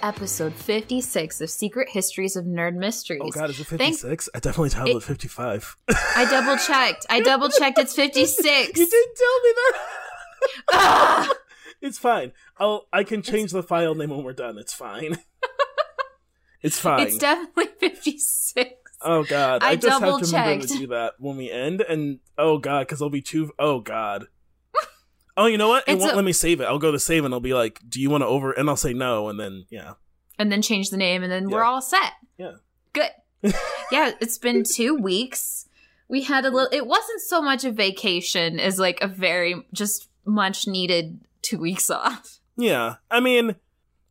To episode 56 of Secret Histories of Nerd Mysteries. Oh god, is it Thank- 56? I definitely titled It- it 55. I double checked. I double checked. It's 56. you did tell me that. Ah! it's fine. I'll I can change the file name when we're done. It's fine. it's fine. It's definitely 56. oh god, I, I just have to remember to do that when we end and oh god, cuz there'll be two oh god. Oh, you know what? It It's won't a- let me save it. I'll go to save and I'll be like, "Do you want to over?" and I'll say no and then yeah. And then change the name, and then we're all set. Yeah. Good. yeah, it's been two weeks. We had a little, it wasn't so much a vacation as like a very just much needed two weeks off. Yeah. I mean,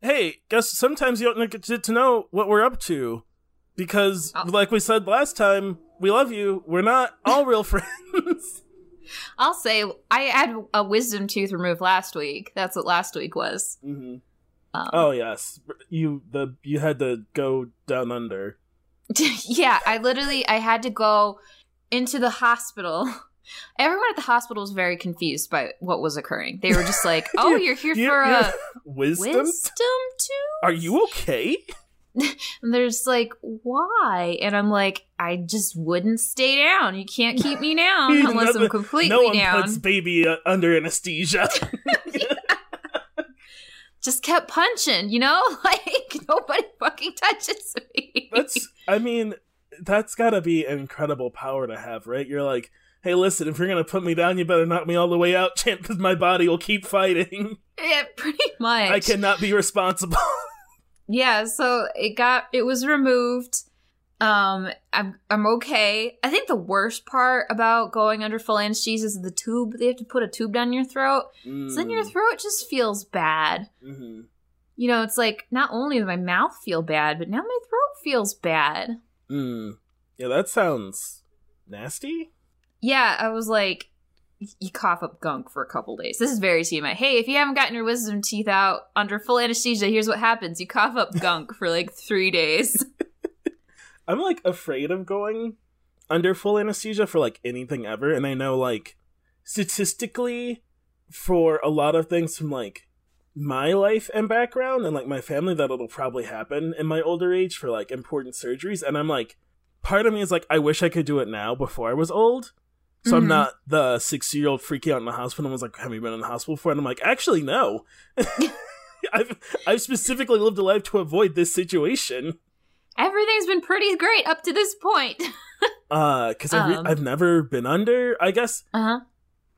hey, guess sometimes you don't get to know what we're up to because, Oh. like we said last time, we love you. We're not all real friends. I'll say I had a wisdom tooth removed last week. That's what last week was. hmm Um, Oh yes, you the you had to go down under. yeah, I literally I had to go into the hospital. Everyone at the hospital was very confused by what was occurring. They were just like, "Oh, you're here You- for a wisdom. wisdom tooth." Are you okay? And they're just like, "Why?" And I'm like, "I just wouldn't stay down. You can't keep me down unless I'm completely no one down." puts baby uh, under anesthesia. Just kept punching, you know? Like nobody fucking touches me. that's. I mean, that's got to be an incredible power to have, right? You're like. Hey, listen, if you're gonna put me down, you better knock me all the way out, champ, because my body will keep fighting. yeah, pretty much. I cannot be responsible. Yeah so it got it was removed um i'm i'm okay i think the worst part about going under full anesthesia is the tube they have to put a tube down your throat so then your Mm, throat just feels bad mhm. you know it's like not only does my mouth feel bad but now my throat feels bad Mm. Yeah, that sounds nasty. yeah i was like you cough up gunk for a couple days. This is very TMI. Hey, if you haven't gotten your wisdom teeth out under full anesthesia, here's what happens. You cough up gunk for like three days. I'm like afraid of going under full anesthesia for like anything ever, and I know like statistically for a lot of things from like my life and background and like my family that it'll probably happen in my older age for like important surgeries and I'm like part of me is like I wish I could do it now before I was old. So I'm Mhm. not the 60-year-old freaking out in the hospital and was like, have you been in the hospital before? And I'm like, actually no. I've I've specifically lived a life to avoid this situation. Everything's been pretty great up to this point. Uh, because I've, re- Um. I've never been under. I guess Uh huh.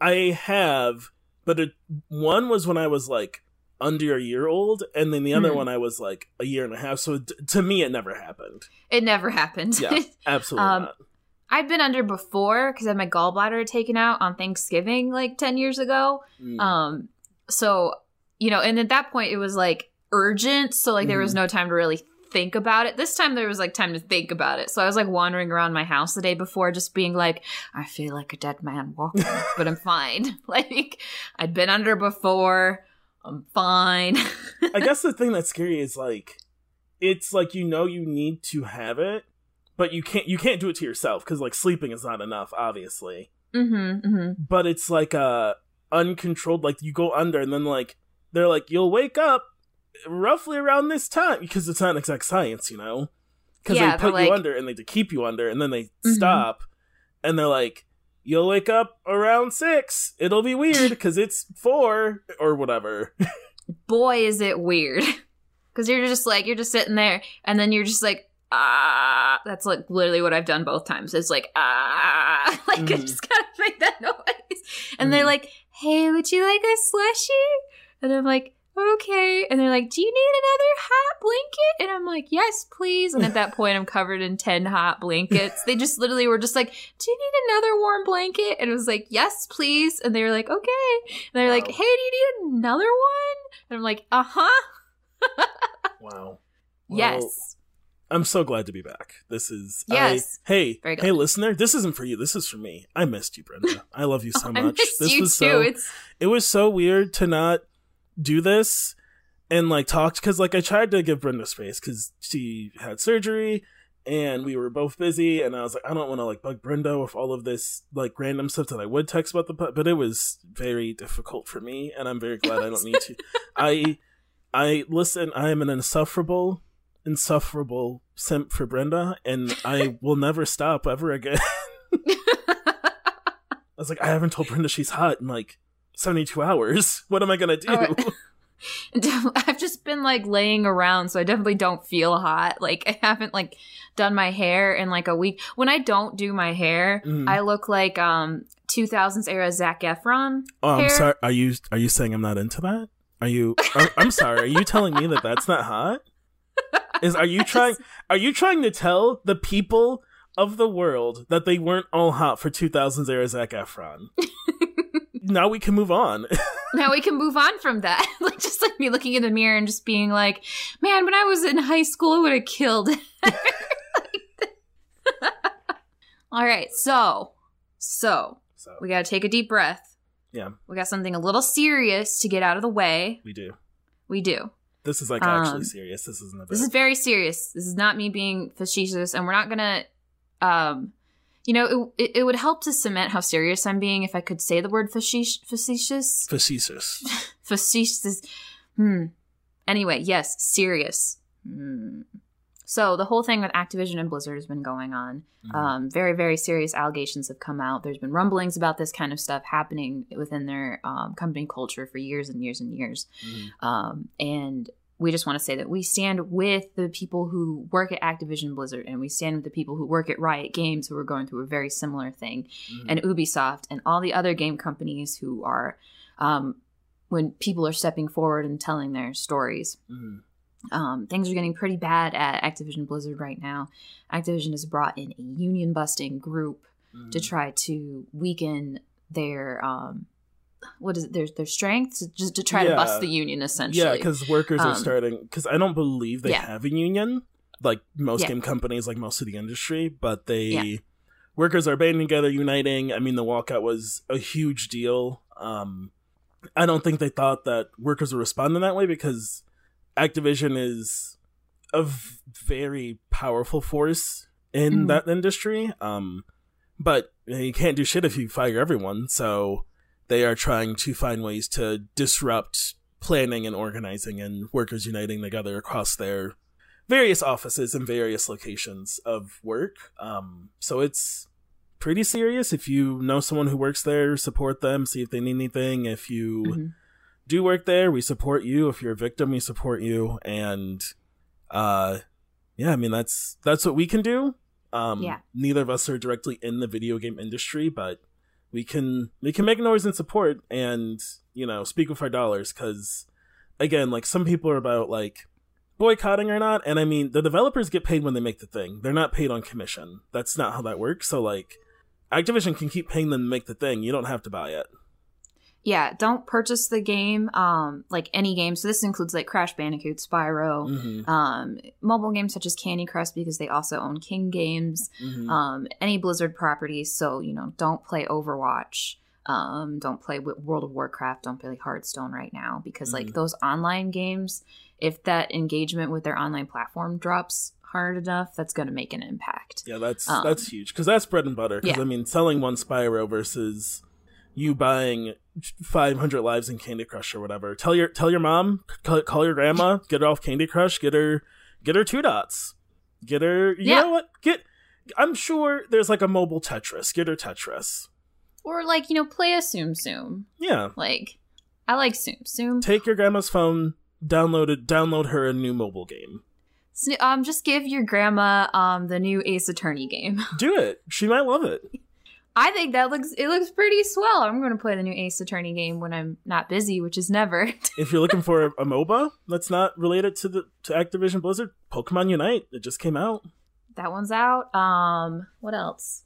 I have, but it, one was when I was like under a year old, and then the other Hmm. one I was like a year and a half. So d- to me, it never happened. It never happened. Yeah, absolutely Um, not. I've been under before because I had my gallbladder taken out on Thanksgiving like 10 years ago. Mm. Um, so, you know, and at that point it was like urgent. So, like, there was Mhm. no time to really think about it. This time there was like time to think about it. So, I was like wandering around my house the day before, just being like, I feel like a dead man walking, but I'm fine. like, I'd been under before. I'm fine. I guess the thing that's scary is like, it's like you know you need to have it, but you can't. You can't do it to yourself because like sleeping is not enough, obviously. mm-hmm, mm-hmm. but it's like uh uncontrolled like you go under and then like they're like you'll wake up roughly around this time because it's not exact science you know because Yeah, they put like- you under and they to keep you under and then they Mhm. stop and they're like you'll wake up around six it'll be weird because it's four or whatever boy is it weird because you're just like you're just sitting there and then you're just like ah that's like literally what i've done both times it's like ah like i Mhm. just gotta make that noise and they're Mhm. like hey would you like a slushy and i'm like okay. And they're like, do you need another hot blanket? And I'm like, yes, please. And at that point, I'm covered in 10 hot blankets. They just literally were just like, do you need another warm blanket? And it was like, yes, please. And they were like, okay. And they're like, hey, do you need another one? And I'm like, uh huh. Wow. Well, Yes. I'm so glad to be back. This is I- Yes. hey, Very hey, listener. This isn't for you. This is for me. I missed you, Brenda. I love you so I much. missed this you was too. so. it's It was so weird to not do this and like talk because like I tried to give Brenda space because she had surgery and we were both busy and I was like I don't want to like bug Brenda with all of this like random stuff that I would text about the po- but it was very difficult for me and I'm very glad I don't need to. I I listen. I am an insufferable, insufferable simp for Brenda, and I will never stop ever again. I was like, I haven't told Brenda she's hot in like 72 hours. What am I gonna do? Oh, I've just been like laying around, so I definitely don't feel hot. Like I haven't like done my hair in like a week. When I don't do my hair, Mhm. I look like um 2000s era Zac Efron. oh, I'm sorry. Are you are you saying I'm not into that? Are you? Are, I'm sorry. Are you telling me that that's not hot? Is are you trying? Are you trying to tell the people of the world that they weren't all hot for 2000s era Zac Efron? now we can move on. now we can move on from that. like just like me looking in the mirror and just being like, man, when I was in high school, I would have killed. All right, so so so we gotta take a deep breath. Yeah. we got something a little serious to get out of the way. we do. We do. This is like Um, actually serious. This isn't. This is very serious. This is not me being facetious, and we're not gonna, um, you know, it, it, it would help to cement how serious I'm being if I could say the word facetious. Facetious. facetious. Facetious. Hmm. Anyway, yes, serious. Hmm. So the whole thing with Activision and Blizzard has been going on. Mhm. Um, very, very serious allegations have come out. There's been rumblings about this kind of stuff happening within their um, company culture for years and years and years. Mhm. Um, and we just want to say that we stand with the people who work at Activision Blizzard and we stand with the people who work at Riot Games who are going through a very similar thing, Mhm. and Ubisoft and all the other game companies who are, um, when people are stepping forward and telling their stories. Um, things are getting pretty bad at Activision Blizzard right now. Activision has brought in a union busting group to Mhm. try to weaken their um, what is it, their their strength to, just to try to bust the union essentially. Yeah, because workers are Um, starting. Because I don't believe they yeah. have a union, like most Yeah. game companies, like most of the industry. But they Yeah. workers are banding together, uniting. I mean, the walkout was a huge deal. Um, I don't think they thought that workers would respond in that way because Activision is a v- very powerful force in Mhm. that industry. Um, but you, can't do shit if you fire everyone. So they are trying to find ways to disrupt planning and organizing and workers uniting together across their various offices and various locations of work. Um, so it's pretty serious. If you know someone who works there, support them, see if they need anything. If you Mhm. Do work there, we support you. If you're a victim, we support you. And uh yeah, I mean that's that's what we can do. Um Yeah. neither of us are directly in the video game industry, but we can we can make noise and support and, you know, speak with our dollars cuz again, like some people are about like boycotting or not, and I mean the developers get paid when they make the thing. They're not paid on commission. That's not how that works. So like Activision can keep paying them to make the thing. You don't have to buy it. Yeah, don't purchase the game, um, like any game. So this includes like Crash Bandicoot, Spyro, Mhm. um, mobile games such as Candy Crush because they also own King Games, Mhm. um, any Blizzard properties. So you know, don't play Overwatch. Um, don't play World of Warcraft. Don't play Hearthstone right now because like Mhm. those online games, if that engagement with their online platform drops hard enough, that's going to make an impact. Yeah, that's Um, that's huge because that's bread and butter. Because yeah. I mean, selling one Spyro versus you buying 500 lives in Candy Crush or whatever. Tell your tell your mom, call, call your grandma, get her off Candy Crush, get her get her two dots, get her. You Yeah. know what? Get. I'm sure there's like a mobile Tetris. Get her Tetris. Or like you know, play a Tsum Tsum. Yeah. Like I like Zoom Zoom. Take your grandma's phone, download it, download her a new mobile game. Sn- Um, just give your grandma um the new Ace Attorney game. Do it. She might love it. I think that looks it looks pretty swell. I'm going to play the new Ace Attorney game when I'm not busy, which is never. if you're looking for a MOBA that's not related to the to Activision Blizzard, Pokemon Unite, it just came out. that one's out. Um, what else?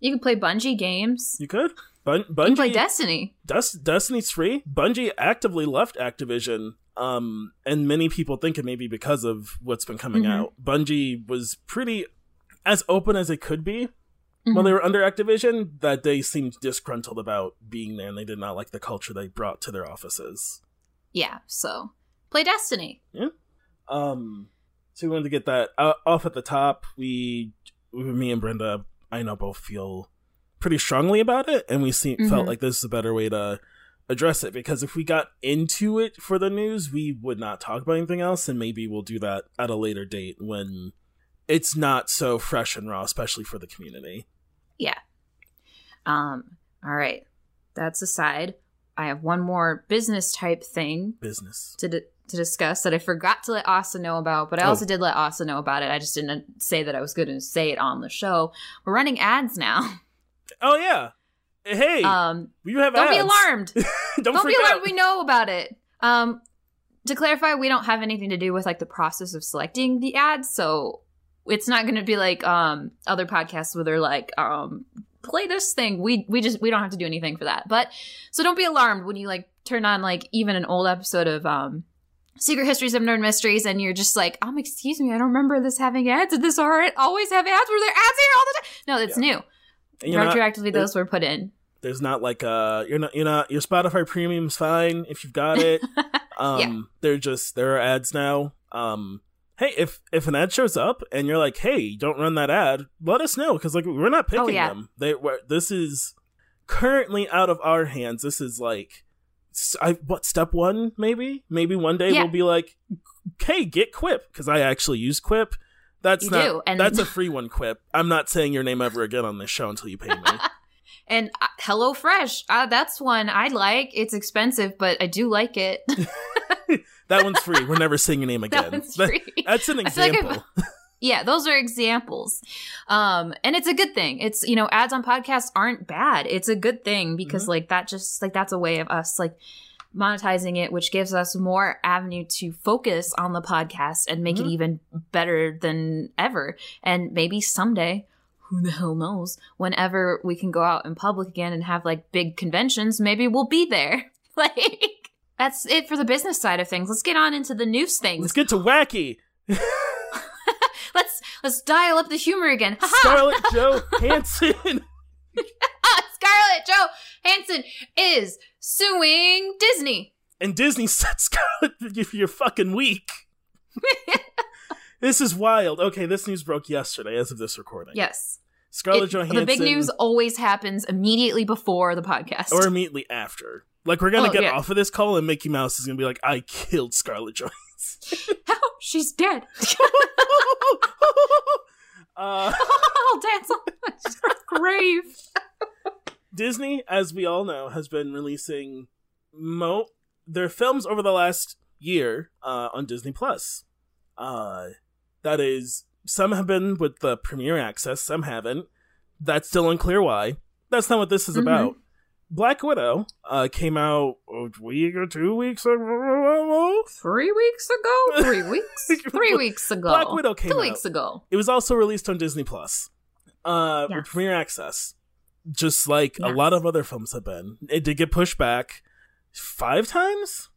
You can play Bungie games. You could. Bun- You can play Destiny. Des- Destiny's free. Bungie actively left Activision, um, and many people think it may be because of what's been coming Mhm. out. Bungie was pretty as open as it could be Mhm. when they were under Activision. That they seemed disgruntled about being there, and they did not like the culture they brought to their offices. Yeah, so play Destiny. Um, so we wanted to get that uh, off at the top. We, me and Brenda, I know both feel pretty strongly about it, and we see, felt Mhm. like this is a better way to address it because if we got into it for the news, we would not talk about anything else, and maybe we'll do that at a later date when it's not so fresh and raw, especially for the community. Yeah. Um. All right. That's aside. I have one more business type thing Business. to di- to discuss that I forgot to let Asa know about, but I Oh. also did let Asa know about it. I just didn't say that I was going to say it on the show. We're running ads now. Oh yeah. Hey, Um. we have Don't be ads. alarmed. don't don't be alarmed. out. We know about it. Um, to clarify, we don't have anything to do with like the process of selecting the ads, so it's not going to be like um other podcasts where they're like um play this thing. We we just we don't have to do anything for that. But so don't be alarmed when you like turn on like even an old episode of um Secret Histories of Nerd Mysteries and you're just like, um, excuse me, I don't remember this having ads. Did this always have ads? Were there ads here all the time? No, it's new. You're not- Retroactively, those were put in. there's not like uh you're not you're not your Spotify premium's fine if you've got it. Um Yeah. they're just there are ads now. Um hey, if if an ad shows up and you're like, "Hey, don't run that ad." Let us know cuz like we're not picking Oh, yeah. them. They we're, this is currently out of our hands. This is like I, what step 1 maybe? Maybe one day Yeah. we'll be like, "Hey, get Quip" cuz I actually use Quip. That's You not do, and- that's a free one Quip. I'm not saying your name ever again on this show until you pay me. And uh, Hello Fresh, uh, that's one I like. It's expensive, but I do like it. that one's free. We're never saying your name again. that free. That's an like example. yeah, those are examples. Um, and it's a good thing. It's, you know, ads on podcasts aren't bad. It's a good thing because Mhm. like that just like that's a way of us like monetizing it, which gives us more avenue to focus on the podcast and make Mhm. it even better than ever. And maybe someday, who the hell knows, whenever we can go out in public again and have like big conventions, maybe we'll be there. like that's it for the business side of things. Let's get on into the news things. Let's get to wacky. let's let's dial up the humor again. Scarlett. Ah, Scarlett Joe Hansen is suing Disney. and Disney said Scarlett, if you're fucking weak. this is wild. Okay, this news broke yesterday as of this recording. Yes. Scarlett It- Johansson. the big news always happens immediately before the podcast. Or immediately after. Like, we're gonna Oh, get yeah. off of this call, and Mickey Mouse is gonna be like, I killed Scarlett Johansson. How? She's dead. uh, I'll dance on her grave. Disney, as we all know, has been releasing mo their films over the last year uh, on Disney Plus. Uh, that is, some have been with the premiere access, some haven't. That's still unclear why. That's not what this is Mhm. about. Black Widow uh, came out a week or two weeks ago. Three weeks ago? Three weeks? Three weeks ago. Black Widow came Two out. weeks ago. It was also released on Disney Plus, uh, with Yes. premiere access, just like a lot of other films have been. It did get pushed back five times.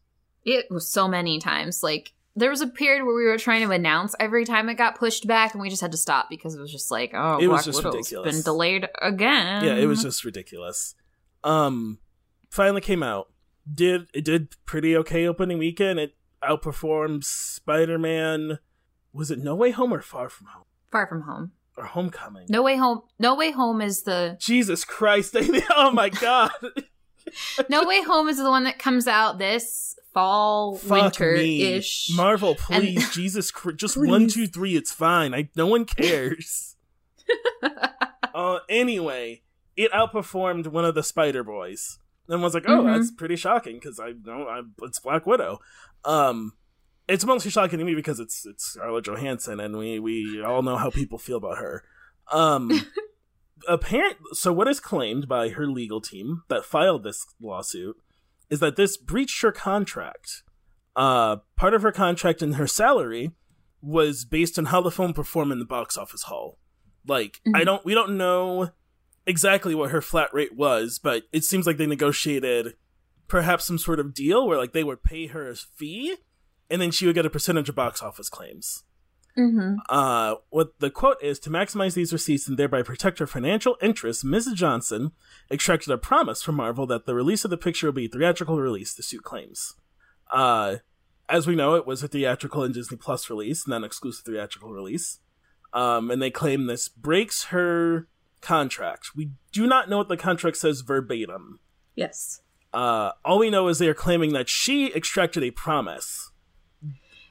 It was so many times. Like, there was a period where we were trying to announce every time it got pushed back, and we just had to stop because it was just like, oh, It was just Widow's ridiculous. been delayed again. Yeah, it was just ridiculous. Um, finally came out. Did it did pretty okay opening weekend? It outperformed Spider Man. Was it No Way Home or Far From Home Far from home. or Homecoming? No way home. No way home is the Jesus Christ! oh my God! No way home is the one that comes out this fall, winter ish. Marvel, And- please, Jesus Christ! Just Please. one, two, three. It's fine. I no one cares. uh, anyway, it outperformed one of the Spider Boys. And was like, oh, Mhm. that's pretty shocking because I know I, it's Black Widow. Um, it's mostly shocking to me because it's it's Scarlett Johansson, and we we all know how people feel about her. Um, apparent so what is claimed by her legal team that filed this lawsuit is that this breached her contract. Uh, part of her contract and her salary was based on how the film performed in the box office hall. Like, I Mhm. don't, we don't know exactly what her flat rate was, but it seems like they negotiated perhaps some sort of deal where like they would pay her a fee, and then she would get a percentage of box office claims. Mm-hmm. Uh, what the quote is to maximize these receipts and thereby protect her financial interests, Mrs. Johansson extracted a promise from Marvel that the release of the picture will be a theatrical release, the suit claims. Uh, as we know, it was a theatrical and Disney Plus release, non exclusive theatrical release. Um, and they claim this breaks her contract. We do not know what the contract says verbatim. Yes. Uh, all we know is they are claiming that she extracted a promise.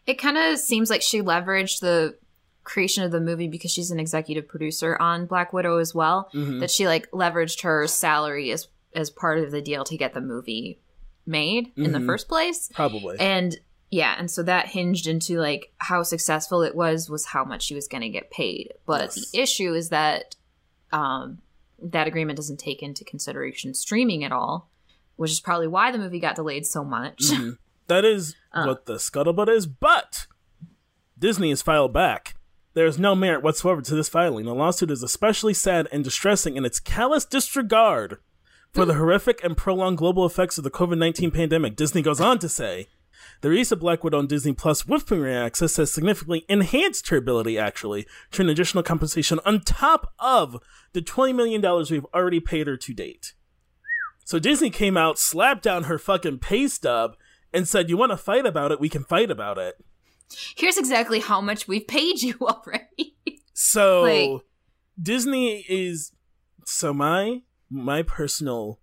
It kind of seems like she leveraged the creation of the movie because she's an executive producer on Black Widow as well. Mhm. That she like leveraged her salary as as part of the deal to get the movie made in the Mhm. first place. Probably. And yeah, and so that hinged into like how successful it was was how much she was going to get paid. But Yes. the issue is that um that agreement doesn't take into consideration streaming at all, which is probably why the movie got delayed so much. Mhm. That is Uh. what the scuttlebutt is, but Disney has filed back. There is no merit whatsoever to this filing. The lawsuit is especially sad and distressing in its callous disregard for the horrific and prolonged global effects of the COVID 19 pandemic. Disney goes on to say the release of Black Widow on Disney Plus with Premiere Access has significantly enhanced her ability, actually, to an additional compensation on top of the $20 million we've already paid her to date. So Disney came out, slapped down her fucking pay stub, and said, You want to fight about it? We can fight about it. Here's exactly how much we've paid you already. So Like- Disney is so my my personal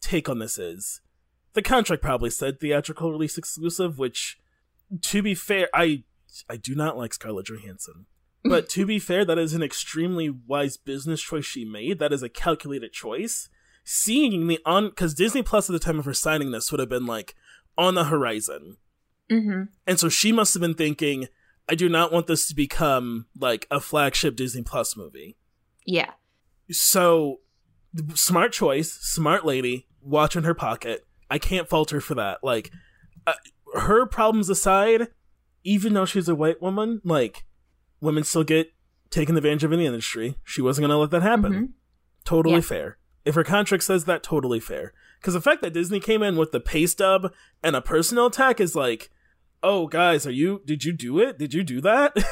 take on this is the contract probably said theatrical release exclusive, which to be fair, I I do not like Scarlett Johansson. But to be fair, that is an extremely wise business choice she made. That is a calculated choice. Seeing the on because Disney Plus at the time of her signing this would have been like on the horizon. mm-hmm. And so she must have been thinking, I do not want this to become like a flagship Disney Plus movie. Yeah. So smart choice, smart lady, watch in her pocket. I can't fault her for that. Like uh, her problems aside, even though she's a white woman, like women still get taken advantage of in the industry. She wasn't going to let that happen. Mhm. Totally Yeah. fair. If her contract says that, totally fair. Because the fact that Disney came in with the pay stub and a personal attack is like, oh guys, are you? Did you do it? Did you do that?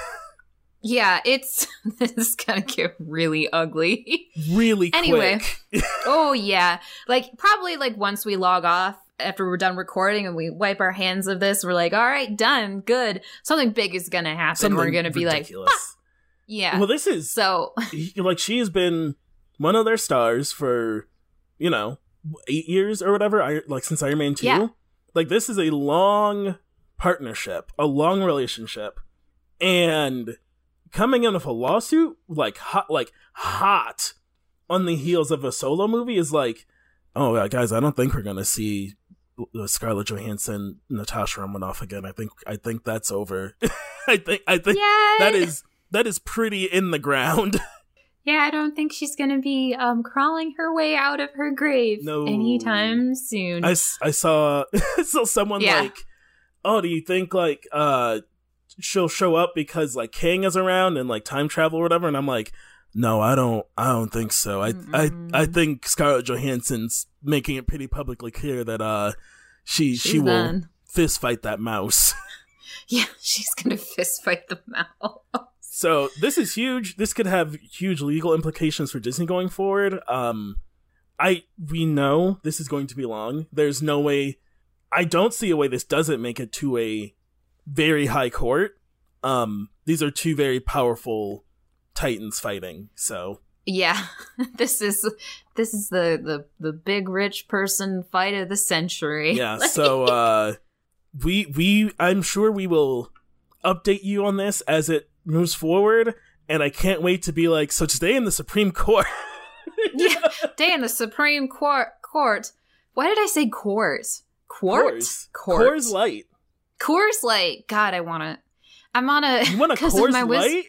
Yeah, it's this is gonna get really ugly. really Anyway. quick. oh yeah. Like probably like once we log off after we're done recording and we wipe our hands of this, we're like, all right, done, good. Something big is gonna happen. Something we're gonna be like, ridiculous. yeah. Well, this is so like she has been one of their stars for you know eight years or whatever. I, like since Iron Man two. Yeah. Like this is a long partnership, a long relationship, and coming in with a lawsuit like hot, like hot on the heels of a solo movie is like, oh yeah, guys, I don't think we're gonna see uh, Scarlett Johansson, Natasha Romanoff again. I think I think that's over. I think I think that is that is pretty in the ground. Yeah, I don't think she's gonna be um crawling her way out of her grave No. anytime soon. I, I saw I saw someone Yeah. like, oh, do you think like uh she'll show up because like Kang is around and like time travel or whatever? And I'm like, no, I don't. I don't think so. I I Mm-mm. I think Scarlett Johansson's making it pretty publicly clear that uh she she will done. fist fight that mouse. Yeah, she's gonna fist fight the mouse. So this is huge. This could have huge legal implications for Disney going forward. Um, I we know this is going to be long. There's no way. I don't see a way this doesn't make it to a very high court. Um, these are two very powerful titans fighting. So Yeah, this is this is the the the big rich person fight of the century. yeah. Like- So uh, we we I'm sure we will update you on this as it moves forward. And I can't wait to be like, so today in the Supreme Court. yeah, day in the Supreme Court. Court. Why did I say court? Court. Coors. Court. Coors Light. Coors Light. God, I want to. I'm on a. You want a Coors my Light?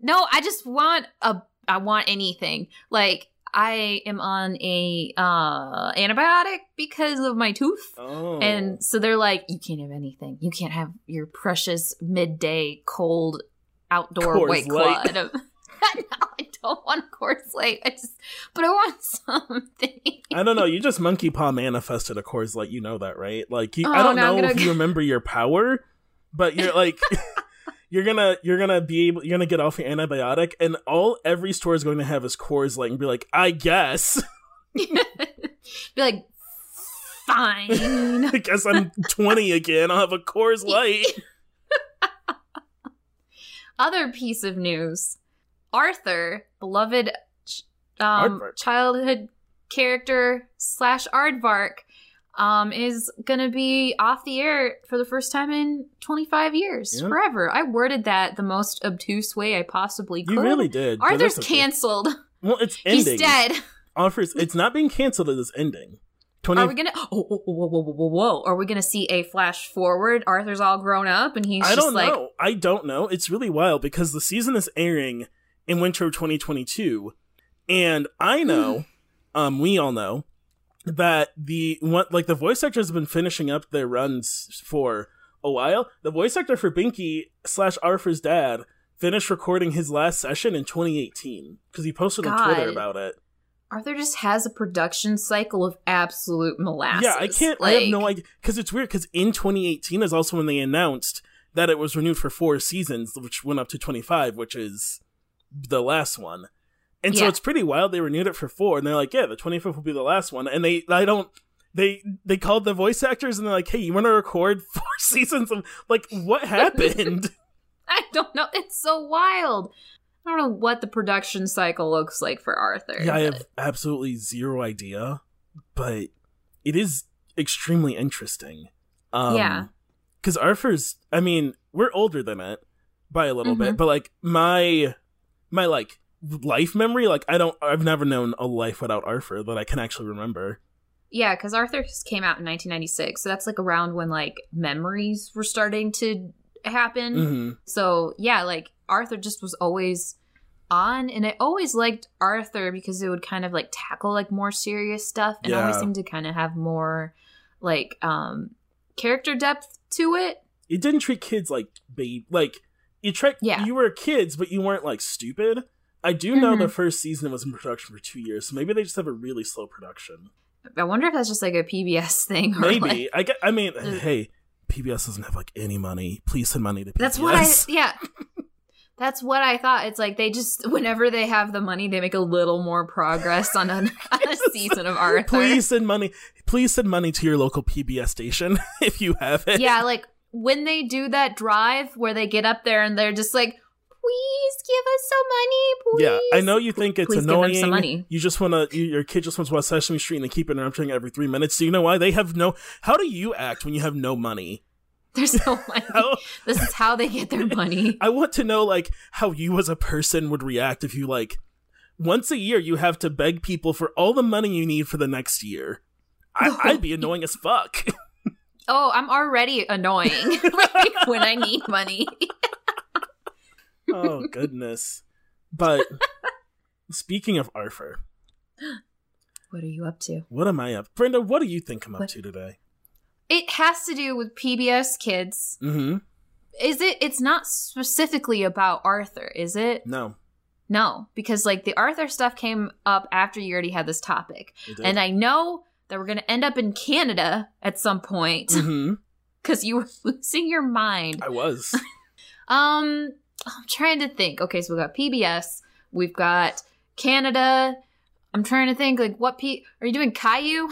No, I just want a. I want anything. Like I am on a uh antibiotic because of my tooth. Oh. And so they're like, you can't have anything. You can't have your precious midday cold outdoor Coors white claw. no, I don't want a Coors Light. I just, but I want something. I don't know. You just monkey paw manifested a Coors Light. You know that, right? Like, you, I Oh, don't know gonna- if you remember your power, but you're like, you're gonna you're gonna be able you're gonna get off your antibiotic, and all every store is going to have is Coors Light, and be like, I guess, Be like, fine. I guess I'm 20 again. I'll have a Coors Light. Other piece of news Arthur, beloved ch- um, childhood character slash aardvark, um, is gonna be off the air for the first time in 25 years, forever. I worded that the most obtuse way I possibly could. You really did. Arthur's canceled. Well, it's ending. He's dead. Offers. It's not being canceled. It is ending. 20. Are we gonna? Oh, whoa, whoa, whoa, whoa, whoa! Are we gonna see a flash forward? Arthur's all grown up, and he's I just don't like, know. I don't know. It's really wild because the season is airing in winter of 2022, and I know, um, we all know that the what like the voice actors have been finishing up their runs for a while. The voice actor for Binky slash Arthur's dad finished recording his last session in 2018 because he posted on Twitter about it. Arthur just has a production cycle of absolute molasses. Yeah, I can't. I have no idea because it's weird. Because in 2018 is also when they announced that it was renewed for four seasons, which went up to 25, which is the last one. And so it's pretty wild. They renewed it for four, and they're like, "Yeah, the 25th will be the last one." And they, I don't. They they called the voice actors, and they're like, "Hey, you want to record four seasons of like what happened?" I don't know. It's so wild. I don't know what the production cycle looks like for Arthur. yeah, I have absolutely zero idea, but it is extremely interesting. Um, Yeah. because Arthur's. I mean, we're older than it by a little Mm-hmm. bit, but like my my like life memory, like I don't. I've never known a life without Arthur that I can actually remember. Yeah, because Arthur just came out in 1996, so that's like around when like memories were starting to happen. hmm So yeah, like Arthur just was always on, and I always liked Arthur because it would kind of like tackle like more serious stuff, and always Yeah. seemed to kind of have more like um character depth to it. It didn't treat kids like babe. Like you tried. Yeah. you were kids, but you weren't like stupid. I do know Mhm. the first season was in production for two years, so maybe they just have a really slow production. I wonder if that's just like a PBS thing. Or Maybe like- I get. I mean, hey, PBS doesn't have like any money. Please send money to PBS. That's what I yeah. That's what I thought. It's like they just whenever they have the money, they make a little more progress on a, on a season of Arthur. Please send money. Please send money to your local PBS station if you have it. Yeah, like when they do that drive where they get up there and they're just like, "Please give us some money, please." Yeah, I know you think it's Please give them annoying. some money. You just want to. You, your kid just wants to watch Sesame Street and they keep interrupting every three minutes. Do you know why they have no? How do you act when you have no money? There's no money. This is how they get their money. I want to know like how you as a person would react if you like once a year you have to beg people for all the money you need for the next year. I, I'd be annoying as fuck. Oh, I'm already annoying like, when I need money. oh goodness. But speaking of Arthur, What are you up to? what am I up? Brenda, what do you think I'm up What? to today? It has to do with PBS Kids. Mm-hmm. Is it? It's not specifically about Arthur, is it? No. No, because like the Arthur stuff came up after you already had this topic, and I know that we're gonna end up in Canada at some point because you were losing your mind. I was. Um, I'm trying to think. Okay, so we got PBS, we've got Canada. I'm trying to think like what P are you doing? Caillou?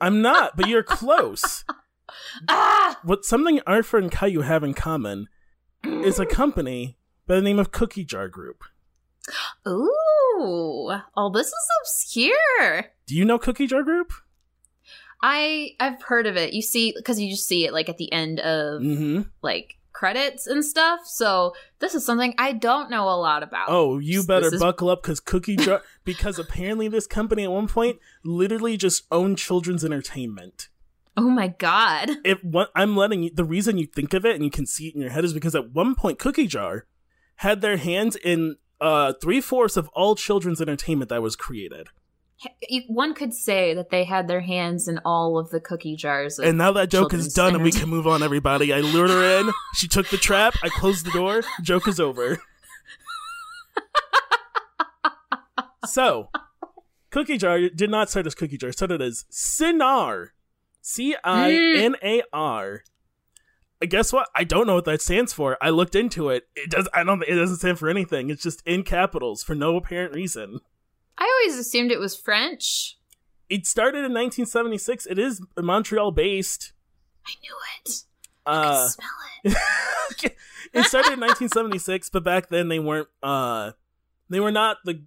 I'm not, but you're close. ah, What something Arthur and Caillou have in common is a company by the name of Cookie Jar Group. ooh, oh, this is obscure. Do you know Cookie Jar Group? I I've heard of it. You see, because you just see it like at the end of Mm-hmm. like credits and stuff. So this is something I don't know a lot about. Oh, you This better is- buckle up because Cookie Jar because apparently this company at one point literally just owned children's entertainment. oh my god. If what I'm letting you, the reason you think of it and you can see it in your head is because at one point Cookie Jar had their hands in uh, three fourths of all children's entertainment that was created. One could say that they had their hands in all of the cookie jars. Of And now that joke is done and we can move on, everybody. I lured her in. She took the trap. I closed the door. Joke is over. so, Cookie Jar did not start as Cookie Jar. It started as Cinar. C I N A R. Guess what? I don't know what that stands for. I looked into it. It does. I don't. It doesn't stand for anything. It's just in capitals for no apparent reason. I always assumed it was French. It started in 1976. It is Montreal based. I knew it. I Uh, could smell it. it started in 1976, but back then they weren't. Uh, they were not the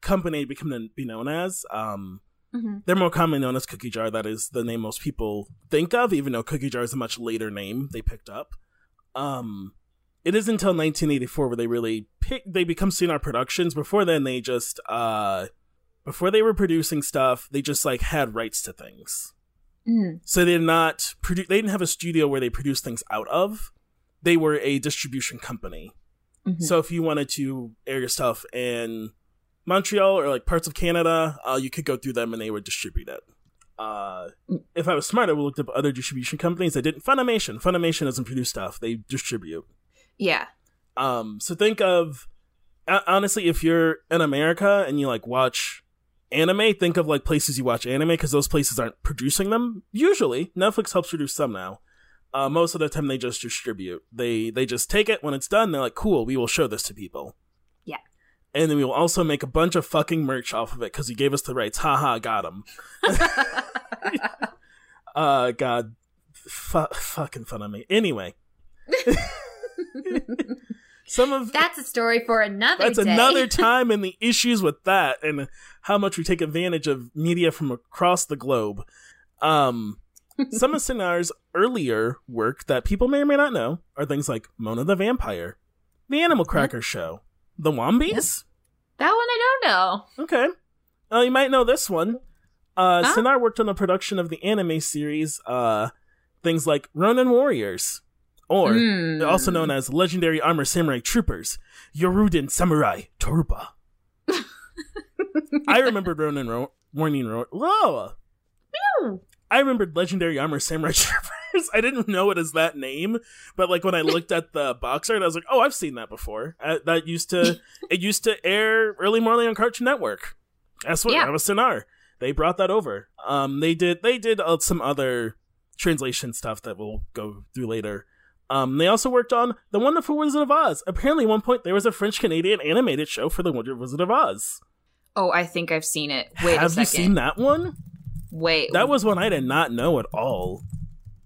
company to become to be known as. Um, Mhm. they're more commonly known as Cookie Jar. That is the name most people think of, even though Cookie Jar is a much later name they picked up. Um, it is until 1984 where they really pick. They become Cinar Productions. Before then, they just uh, before they were producing stuff, they just like had rights to things. Mm. So they did not produce. They didn't have a studio where they produced things out of. They were a distribution company. Mhm. So if you wanted to air your stuff in Montreal or like parts of Canada, uh, you could go through them and they would distribute it. Uh, if I was smart, I would look up other distribution companies that didn't. Funimation. Funimation doesn't produce stuff; they distribute. Yeah. Um, so think of honestly, if you're in America and you like watch anime, think of like places you watch anime because those places aren't producing them. Usually, Netflix helps produce some now. Uh, most of the time, they just distribute. They they just take it when it's done. They're like, "Cool, we will show this to people." Yeah. And then we will also make a bunch of fucking merch off of it because he gave us the rights. Haha, got him. uh, God, fu- fucking fun on me. Anyway, some of That's a story for another that's day. another time and the issues with that and how much we take advantage of media from across the globe. Um, some of Cinar's earlier work that people may or may not know are things like Mona the Vampire, The Animal Cracker Show, The Wombles. that one I don't know. Okay. Uh, you might know this one. Uh, Huh? Sinar worked on the production of the anime series, uh, things like Ronin Warriors, or Mm. also known as Legendary Armor Samurai Troopers, Yoroiden Samurai Torupa. I remembered Ronin Ro- Warning Ro- Whoa! Ew. I remembered Legendary Armor Samurai Troopers. I didn't know it as that name, but like when I looked at the box art, I was like, "Oh, I've seen that before." Uh, that used to it used to air early morning on Cartoon Network. That's what Yeah. that was Cinar. They brought that over. Um, they did they did uh, some other translation stuff that we'll go through later. Um, they also worked on The Wonderful Wizard of Oz. Apparently, at one point there was a French Canadian animated show for The Wonderful Wizard of Oz. Oh, I think I've seen it. Wait Have you seen that one? Wait. That was one I did not know at all.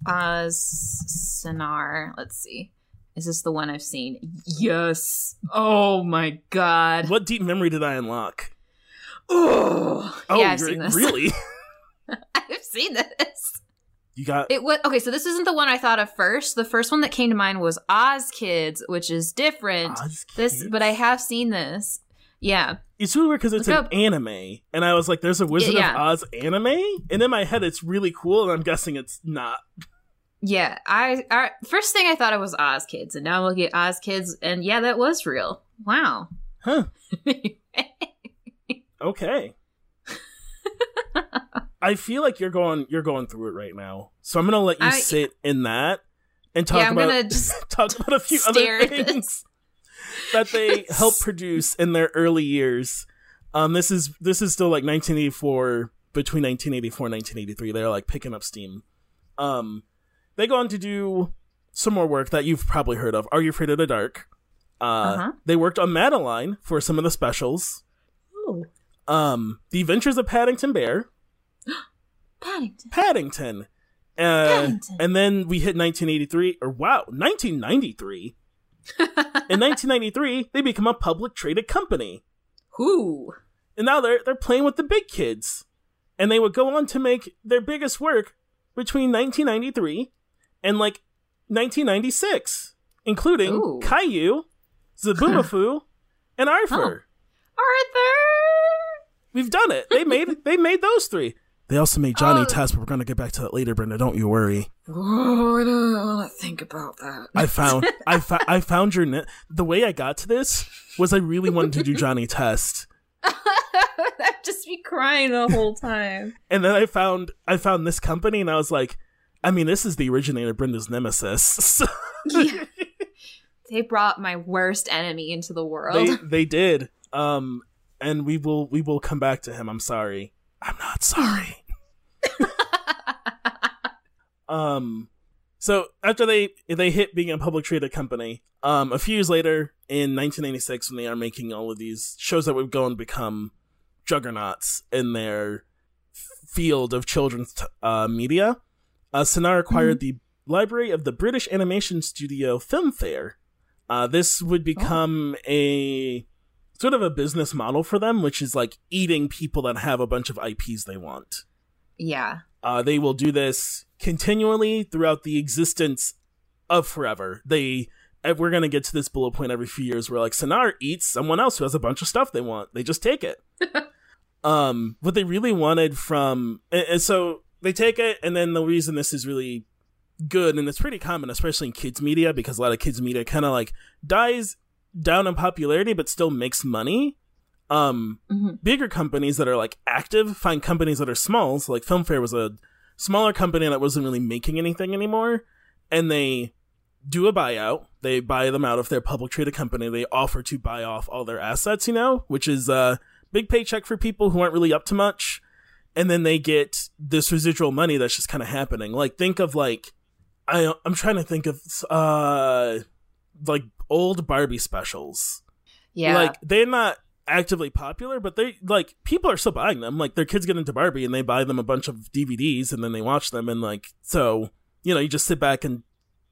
uh Cinar. Let's see. Is this the one I've seen? Yes. Oh my god. What deep memory did I unlock? Oh, Oh, yeah, I've seen this. really? I've seen this. You got It was okay. So this isn't the one I thought of first. The first one that came to mind was Oz Kids, which is different. Oz This, Kids? but I have seen this. Yeah. It's really weird because it's Look an up- anime, and I was like, "There's a Wizard Yeah. of Oz anime," and in my head, it's really cool, and I'm guessing it's not. Yeah, I, I first thing I thought it was Oz Kids, and now I'm looking at Oz Kids, and yeah, that was real. Wow. Huh? Okay. I feel like you're going you're going through it right now, so I'm gonna let you I- sit in that and talk yeah, I'm about gonna just talk about a few other things that they helped produce in their early years. Um, this is this is still like 1984 between 1984 and 1983. They're like picking up steam. Um, they go on to do some more work that you've probably heard of. Are you afraid of the dark? Uh, Uh-huh. they worked on Madeline for some of the specials. Oh, Um, The Adventures of Paddington Bear, Paddington. Paddington. Uh, Paddington. And then we hit 1983, or wow, 1993. In 1993, they become a public traded company. Who? And now they're they're playing with the big kids. And they would go on to make their biggest work between 1993 and like 1996, including Ooh. Caillou, Zoboomafoo, and Arthur. Arthur. We've done it. They made they made those three. They also made Johnny Oh. Test, but we're gonna get back to that later, Brenda. Don't you worry. Oh, I don't want to think about that. I found I, fo- I found your net. The way I got to this was I really wanted to do Johnny Test, I'd just be crying the whole time. and then I found I found this company, and I was like, I mean, this is the originator of Brenda's nemesis. So Yeah. They brought my worst enemy into the world. they they did. Um, and we will we will come back to him. I'm sorry. I'm not sorry. um, so after they they hit being a public traded company, um, a few years later in 1996, when they are making all of these shows that would go and become juggernauts in their f- field of children's t- uh, media, uh, Cinar acquired the library of the British animation studio FilmFair. Uh, this would become a sort of a business model for them, which is like eating people that have a bunch of IPs they want. yeah. Uh, they will do this continually throughout the existence of forever. They uh, we're gonna get to this bullet point every few years where like Cinar eats someone else who has a bunch of stuff they want. They just take it. um, what they really wanted from and, and so they take it, and then the reason this is really good and it's pretty common, especially in kids media, because a lot of kids media kind of like dies down in popularity but still makes money. Um, Mhm. bigger companies that are like active find companies that are small. So like FilmFair was a smaller company that wasn't really making anything anymore, and they do a buyout. They buy them out of their public traded company. They offer to buy off all their assets, you know, which is a big paycheck for people who aren't really up to much. And then they get this residual money that's just kind of happening. Like think of like I I'm trying to think of uh like old Barbie specials. Yeah. Like they're not actively popular, but they like people are still buying them. Like their kids get into Barbie and they buy them a bunch of DVDs and then they watch them and like so you know you just sit back and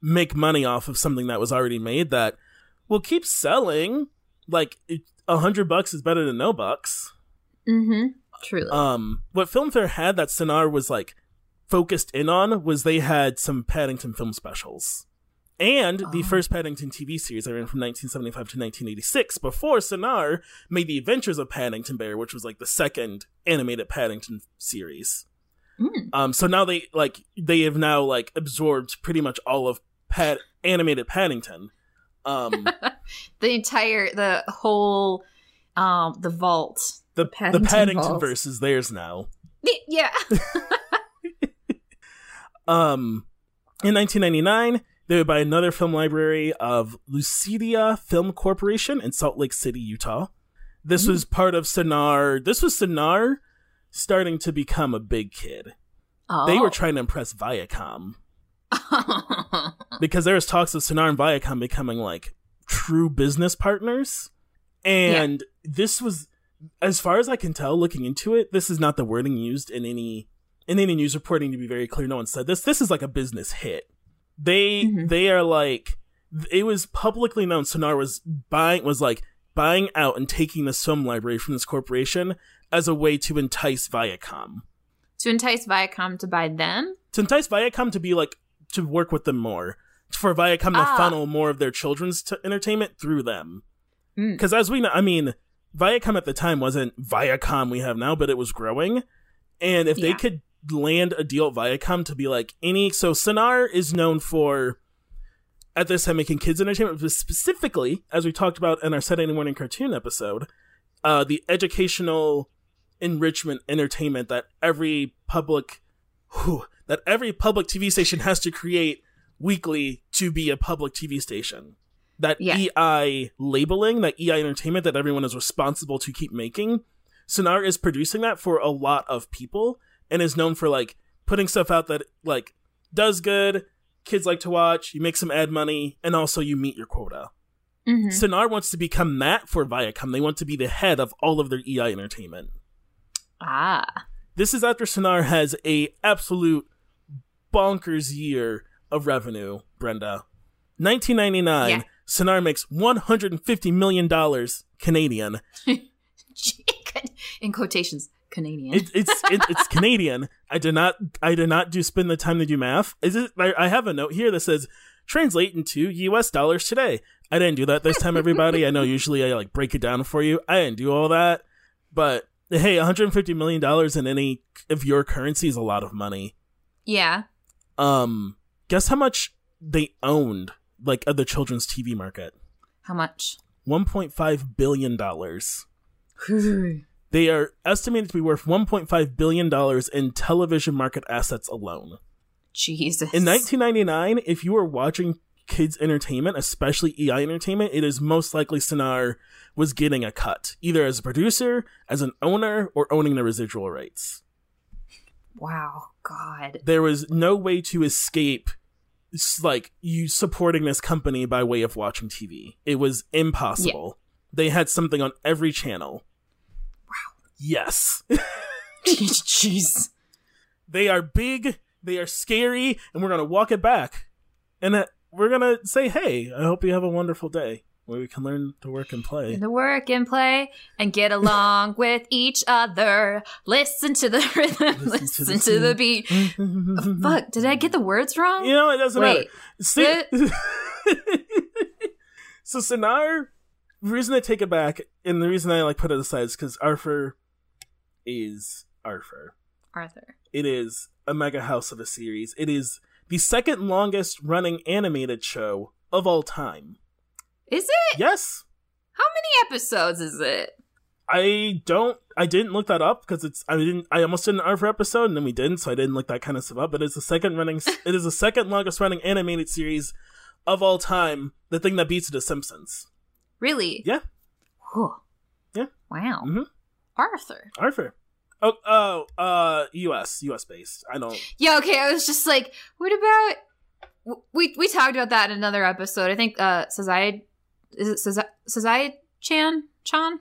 make money off of something that was already made that will keep selling. Like a hundred bucks is better than no bucks. mm-hmm. Truly. Um, what FilmFair had that Cinar was like focused in on was they had some Paddington film specials. And the Oh. first Paddington TV series I ran from 1975 to 1986 before Cinar made The Adventures of Paddington Bear, which was like the second animated Paddington series. Mm. Um, so now they like they have now like absorbed pretty much all of Pad animated Paddington. Um, the entire, the whole, um, the vault. the Paddington the Paddington verse is theirs now. Yeah. Um, in 1999, they would buy another film library of Lucidia Film Corporation in Salt Lake City, Utah. This hmm. was part of Cinar. This was Cinar starting to become a big kid. oh. They were oh. trying to impress Viacom because there was talks of Cinar and Viacom becoming like true business partners. And this was, as far as I can tell, looking into it, this is not the wording used in any in any news reporting. To be very clear, no one said this. This is like a business hit. They Mhm. they are like it was publicly known. Cinar was buying was like buying out and taking the film library from this corporation as a way to entice Viacom to entice Viacom to buy them. to entice Viacom to be like to work with them more, for Viacom to Ah. funnel more of their children's t- entertainment through them. Mm. Because as we know, I mean, Viacom at the time wasn't Viacom we have now, but it was growing, and if they could land a deal at Viacom to be like any, so Cinar is known for at this time making kids entertainment, but specifically as we talked about in our Saturday morning cartoon episode, uh, the educational enrichment entertainment that every public whew, that every public TV station has to create weekly to be a public TV station. That Yeah. EI labeling, that EI entertainment that everyone is responsible to keep making. Cinar is producing that for a lot of people and is known for like putting stuff out that like does good, kids like to watch, you make some ad money, and also you meet your quota. Mhm. Cinar wants to become that for Viacom. They want to be the head of all of their EI entertainment. Ah. This is after Cinar has a absolute bonkers year of revenue, Brenda. 1999, Yeah. Cinar makes 150 million dollars Canadian. In quotations, Canadian. It, it's it, it's Canadian. I did not I did not do spend the time to do math. Is it? I, have a note here that says translate into U.S. dollars today. I didn't do that this time, everybody. I know usually I like break it down for you. I didn't do all that, but hey, 150 million dollars in any of your currency is a lot of money. Yeah. Um, guess how much they owned like of the children's TV market? How much? 1.5 billion dollars. They are estimated to be worth 1.5 billion dollars in television market assets alone. Jesus. In 1999, if you were watching kids entertainment, especially EI entertainment, it is most likely Cinar was getting a cut, either as a producer, as an owner, or owning the residual rights. Wow. God. There was no way to escape like you supporting this company by way of watching TV. It was impossible. They had something on every channel. Yes. Jeez. they are big, they are scary, and we're going to walk it back. And uh, we're going to say, hey, I hope you have a wonderful day where we can learn to work and play. To work and play and get along with each other. Listen to the rhythm. Listen Listen, to to, the the beat. Fuck, did I get the words wrong? You know, it doesn't Wait. matter. See- so Cinar, the reason I take it back, and the reason I like put it aside is because Arthur is Arthur. Arthur. It is a mega house of a series. It is the second longest running animated show of all time. Is it? Yes. How many episodes is it? I don't. I didn't look that up because it's. I didn't. I almost did an Arthur episode and then we didn't, so I didn't look that kind of stuff up. But it's the second running. it is the second longest running animated series of all time. The thing that beats The Simpsons. Really? Yeah. Whew. Yeah. Wow. Mhm. Arthur. Arthur. Oh, oh, uh, U.S. U.S. based. I don't. Yeah, okay. I was just like, what about we we talked about that in another episode. I think uh Sazae is it Sazae Chan Chan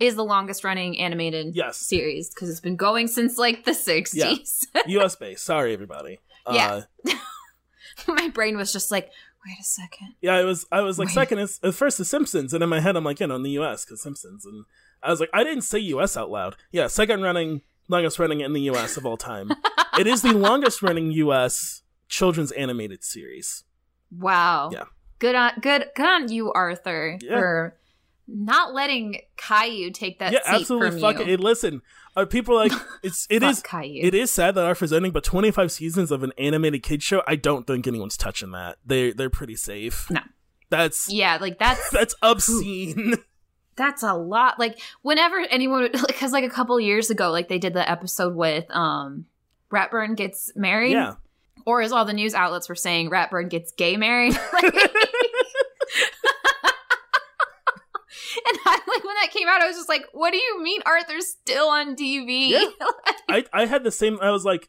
is the longest running animated Yes. series because it's been going since like the 60s. U.S. based. Sorry, everybody. Yeah. Uh, My brain was just like, wait a second. yeah. I was. I was like Wait. second. Is, at first, The Simpsons, and in my head, I'm like, you know, in the U.S. because Simpsons, and I was like, I didn't say U.S. out loud. Yeah, second running, longest running in the U.S. of all time. it is the longest running U.S. children's animated series. Wow. Yeah. Good on good good on you, Arthur, Yeah. for not letting Caillou take that yeah, seat absolutely. Fuck you. it. Listen, uh, people like it's. It is. Caillou. It is sad that Arthur's ending, but 25 seasons of an animated kids show, I don't think anyone's touching that. They they're pretty safe. No. That's Yeah, like that's that's obscene. that's a lot. Like whenever anyone because like a couple years ago, like they did the episode with um Ratburn gets married. yeah. Or as all the news outlets were saying, Ratburn gets gay married. and I like when that came out, I was just like, "What do you mean Arthur's still on TV?" Yeah. I I had the same. I was like,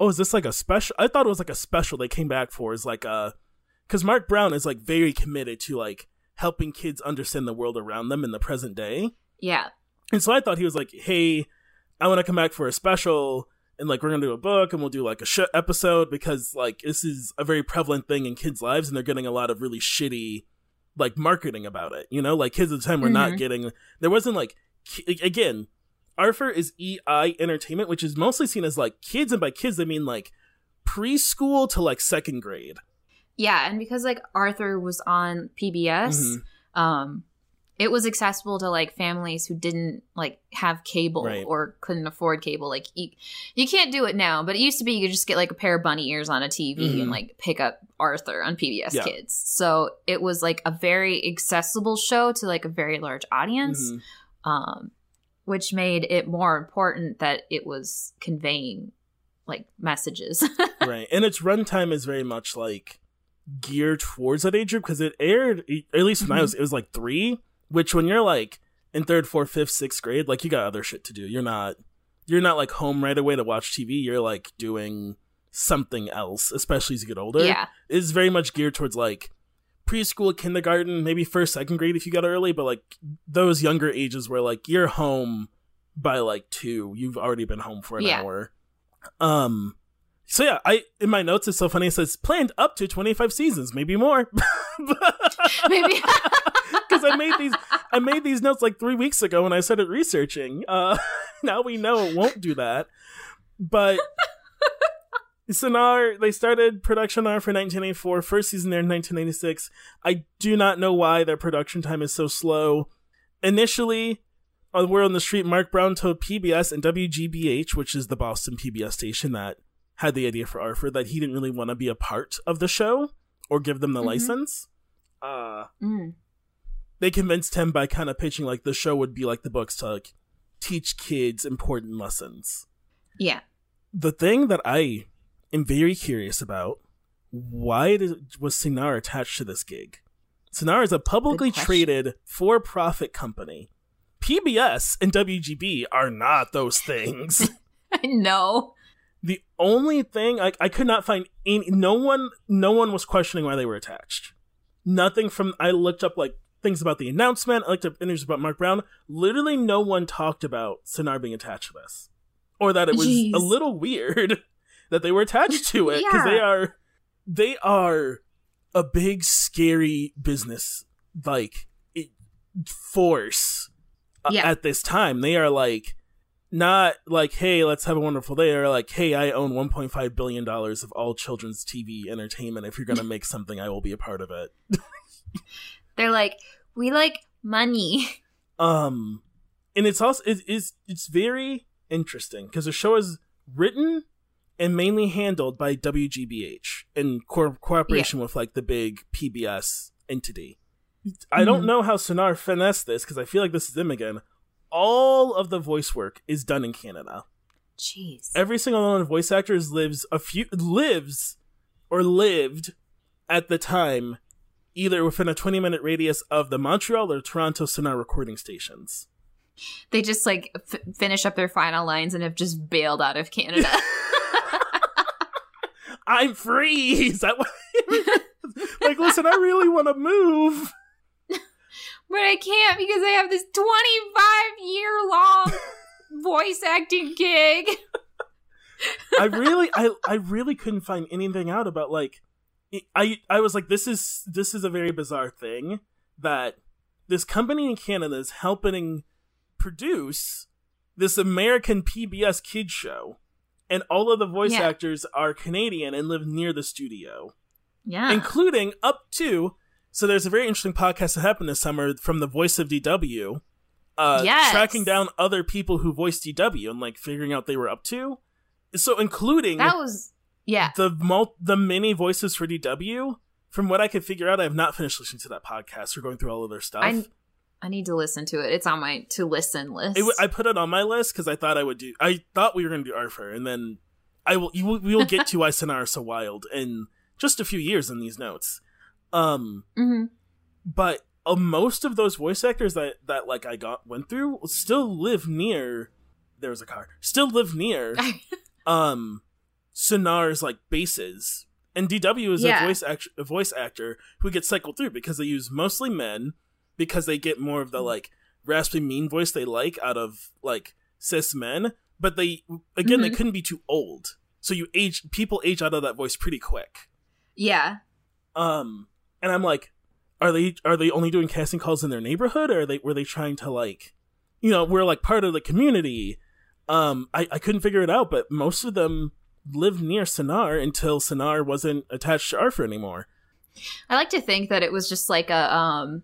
oh, is this like a special? I thought it was like a special they came back for. Is like uh, a because Marc Brown is like very committed to like helping kids understand the world around them in the present day. yeah, And so I thought he was like, hey, I want to come back for a special. And like we're gonna do a book, and we'll do like a sh- episode because like this is a very prevalent thing in kids' lives, and they're getting a lot of really shitty like marketing about it. You know, like kids at the time were not Mhm. getting. There wasn't like again, Arthur is EI Entertainment, which is mostly seen as like kids, and by kids I mean like preschool to like second grade. yeah, and because like Arthur was on PBS, Mhm. um, it was accessible to like families who didn't like have cable Right. or couldn't afford cable. Like you, you can't do it now, but it used to be you could just get like a pair of bunny ears on a TV Mhm. and like pick up Arthur on PBS Yeah. Kids. So it was like a very accessible show to like a very large audience, Mhm. um, which made it more important that it was conveying like messages. right and its runtime is very much like geared towards that age group because it aired at least when i was it was like three which when you're like in third fourth fifth sixth grade like you got other shit to do. You're not you're not like home right away to watch tv you're like doing something else especially as you get older. Yeah, it's very much geared towards like preschool kindergarten maybe first second grade if you got early but like those younger ages where like you're home by like two. You've already been home for an Yeah. hour. Um so yeah i in my notes it's so funny. It says planned up to 25 seasons maybe more. Maybe. because i made these i made these notes like three weeks ago when i started researching uh now we know it won't do that but Cinar, they started production on for 1984, first season there in 1996. I do not know why their production time is so slow. Initially, on Word on the Street, Marc Brown told PBS and WGBH, which is the Boston PBS station that had the idea for Arthur, that he didn't really want to be a part of the show or give them the Mhm. license. Uh, Mm. They convinced him by kind of pitching like the show would be like the books to like teach kids important lessons. Yeah. The thing that I am very curious about why did, was Cinar attached to this gig? Cinar is a publicly traded for-profit company. PBS and WGB are not those things. I know. the only thing I, I could not find any no one no one was questioning why they were attached nothing from i looked up like things about the announcement. I looked up interviews about marc brown. Literally no one talked about cinar being attached to this or that it was Jeez. a little weird that they were attached to it because they are they are a big scary business like it, force uh, Yeah. at this time. They are like not like hey let's have a wonderful day or like hey i own 1.5 billion dollars of all children's tv entertainment. If you're gonna make something i will be a part of it They're like, we like money. um and it's also it is it's very interesting because the show is written and mainly handled by wgbh in co- cooperation with like the big pbs entity i don't Mhm. know how cinar finessed this because i feel like this is them again all of the voice work is done in canada Jeez. every single one of the voice actors lives a few lives or lived at the time either within a 20 minute radius of the montreal or toronto cinar recording stations They just like f- finish up their final lines and have just bailed out of Canada. i'm free is that what like listen i really want to move but I can't because I have this 25 year long voice acting gig. i really i i really couldn't find anything out about like i i was like this is this is a very bizarre thing that this company in canada is helping produce this american pbs kids show and all of the voice Yeah. actors are canadian and live near the studio Yeah. including up to so there's a very interesting podcast that happened this summer from the voice of dw uh Yes. tracking down other people who voiced dw and like figuring out they were up to so including that was, yeah. the mul- the many voices for dw from what i could figure out i have not finished listening to that podcast or going through all of their stuff I, I need to listen to it. It's on my to listen list. It I put it on my list because I thought I would do. I thought we were going to do Arthur, and then I will. You will, we will get to why Cinar is so wild in just a few years in these notes. Um, Mhm. but uh, most of those voice actors that that like I got went through still live near. There was a car. Still live near um Cinar's like bases. And DW is Yeah. a voice act- a voice actor who gets cycled through because they use mostly men because they get more of the like raspy mean voice they like out of like cis men, but they again they Mhm. couldn't be too old. So you age people age out of that voice pretty quick. yeah. Um and I'm like are they are they only doing casting calls in their neighborhood or are they were they trying to like you know, we're like part of the community. Um I, I couldn't figure it out, but most of them lived near Cinar until Cinar wasn't attached to Arthur anymore. I like to think that it was just like a um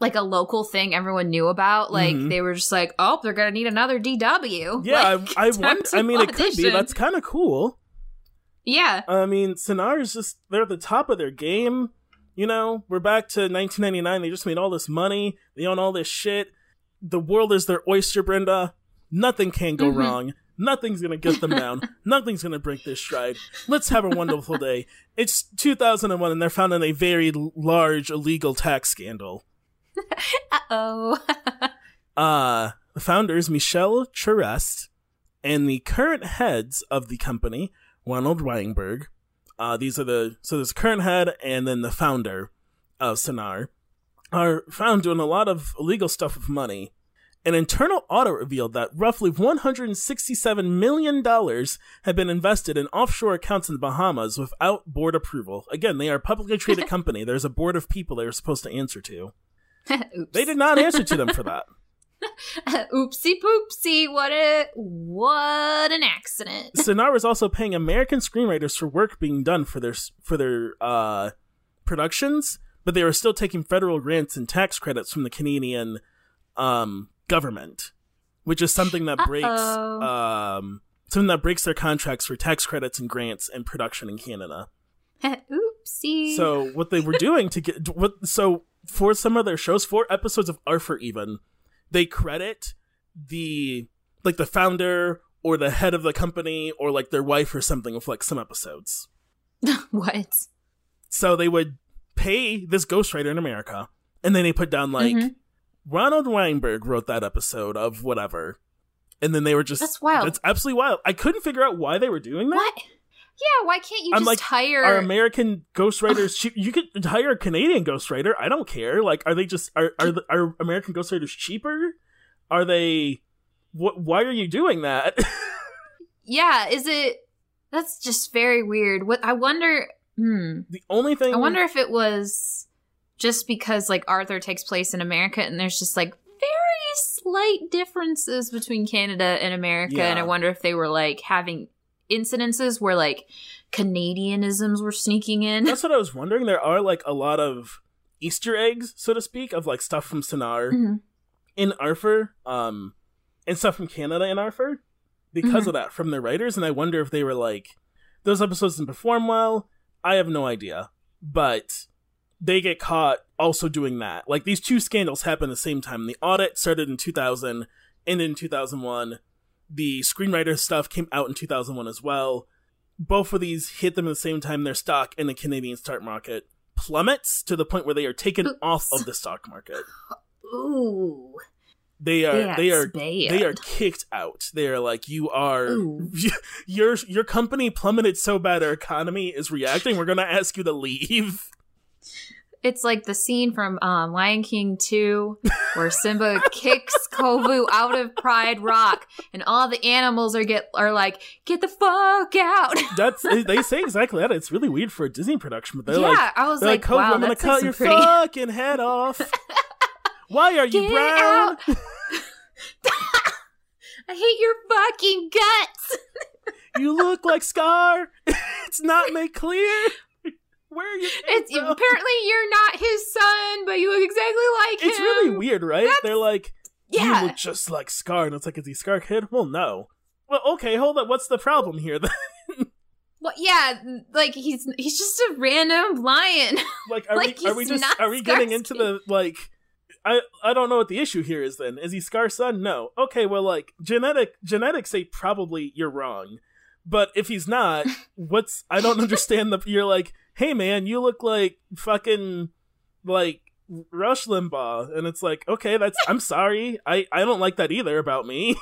like a local thing everyone knew about. Like Mhm. they were just like, oh, they're gonna need another DW. Yeah, Like, I I to I mean it could be. That's kind of cool. yeah. I mean, Cinar is just they're at the top of their game. You know, we're back to 1999. They just made all this money. They own all this shit. The world is their oyster, Brenda. Nothing can go Mhm. wrong. Nothing's gonna get them down. Nothing's gonna break this stride. Let's have a wonderful day. It's 2001, and they're found in a very large illegal tax scandal. Uh oh. Uh, the founders, Michelle Charest, and the current heads of the company, Ronald Weinberg. Uh, these are the, so there's current head and then the founder of Cinar, are found doing a lot of illegal stuff with money. An internal audit revealed that roughly $167 million had been invested in offshore accounts in the Bahamas without board approval. Again, they are a publicly traded company. There's a board of people they are supposed to answer to. They did not answer to them for that. Oopsie poopsie. What a what an accident. Cinar was also paying American screenwriters for work being done for their for their uh, productions, but they were still taking federal grants and tax credits from the Canadian um, government which is something that breaks um something that breaks their contracts for tax credits and grants and production in Canada. Oopsie. So what they were doing to get what so for some of their shows, four episodes of Arthur even, they credit the like the founder or the head of the company or like their wife or something with like some episodes. what? So they would pay this ghostwriter in America, and then they put down like Mhm. Ronald Weinberg wrote that episode of whatever, and then they were just That's wild. That's absolutely wild. I couldn't figure out why they were doing that. What? Yeah, why can't you I'm just like, hire? our American ghostwriters cheap? You could hire a Canadian ghostwriter. I don't care. Like, are they just are are the, are American ghostwriters cheaper? Are they? What? Why are you doing that? yeah, is it? That's just very weird. What I wonder. Hmm. the only thing I wonder if it was just because like Arthur takes place in America and there's just like very slight differences between Canada and America and I wonder if they were like having incidences where like Canadianisms were sneaking in. That's what I was wondering. There are like a lot of Easter eggs, so to speak, of like stuff from Cinar Mhm. in Arthur, um, and stuff from Canada in Arthur because Mhm. of that from the writers. And I wonder if they were like those episodes didn't perform well. I have no idea, but they get caught also doing that. Like these two scandals happen at the same time. The audit started in 2000, ended in 2001. The screenwriter stuff came out in 2001 as well. Both of these hit them at the same time. Their stock in the Canadian stock market plummets to the point where they are taken Oops. off of the stock market. Ooh. They are That's they are bad. they are kicked out. They are like you are your your company plummeted so bad our economy is reacting. We're gonna ask you to leave. It's like the scene from um, Lion King 2 where Simba kicks Kovu out of Pride Rock and all the animals are get are like, get the fuck out. That's they say exactly that. It's really weird for a Disney production, but they're yeah, like I was like, like, wow, I'm gonna cut your pretty fucking head off. Why are you Get brown? out. I hate your fucking guts. You look like Scar. it's not made clear. Where are you? It's apparently you're not his son, but you look exactly like him. It's really weird, right? They're like, yeah. you look just like Scar, and it's like, is he Scar Kid? Well, no. Well, okay, hold up. What's the problem here? then? Well, yeah, like he's he's just a random lion. like, are Like, we are we just are we getting into the like? I I don't know what the issue here is. Then is he Scar's son? No. Okay, well, like genetic genetics say probably you're wrong, but if he's not, what's I don't understand the. You're like, hey man, you look like fucking like Rush Limbaugh, and it's like, okay, that's I'm sorry, I I don't like that either about me.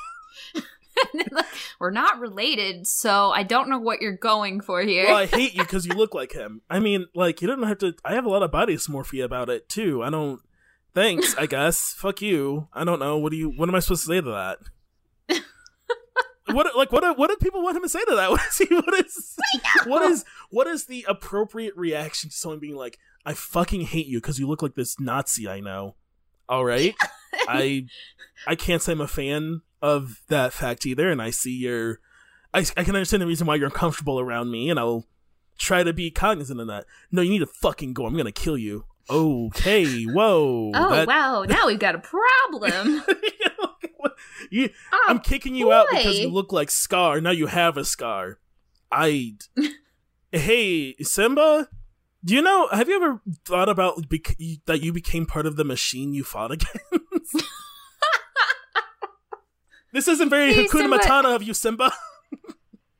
Like, We're not related, so I don't know what you're going for here. well, I hate you because you look like him. I mean, like you don't have to. I have a lot of body dysmorphia about it too. I don't. Thanks, I guess. Fuck you. I don't know. What do you? What am I supposed to say to that? What like what? What do people want him to say to that? What is he? What is? What is? What is the appropriate reaction to someone being like, "I fucking hate you because you look like this Nazi I know." All right, I I can't say I'm a fan of that fact either, and I see your. I, I can understand the reason why you're uncomfortable around me, and I'll try to be cognizant of that. No, you need to fucking go. I'm gonna kill you. Okay, whoa. oh that- wow, now we've got a problem. You- oh, I'm kicking you out because you look like Scar. Now you have a scar. I. hey, Simba. Do you know? Have you ever thought about bec- that you became part of the machine you fought against? this isn't very Hey, Hakuna Simba. Matata of you, Simba.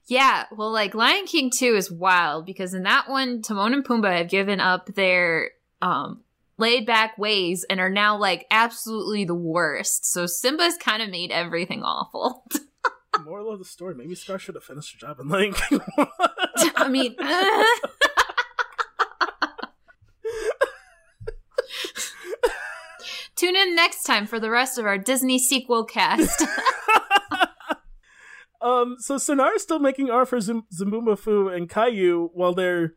yeah. Well, like Lion King two is wild because in that one, Timon and Pumbaa have given up their um laid back ways and are now like absolutely the worst. So Simba's kind of made everything awful. Moral of the story: Maybe Scar should have finished her job in Lion King. I mean. Tune in next time for the rest of our Disney sequel cast. Um, so Cinar is still making Arthur Zim- Zoboomafoo and Caillou while they're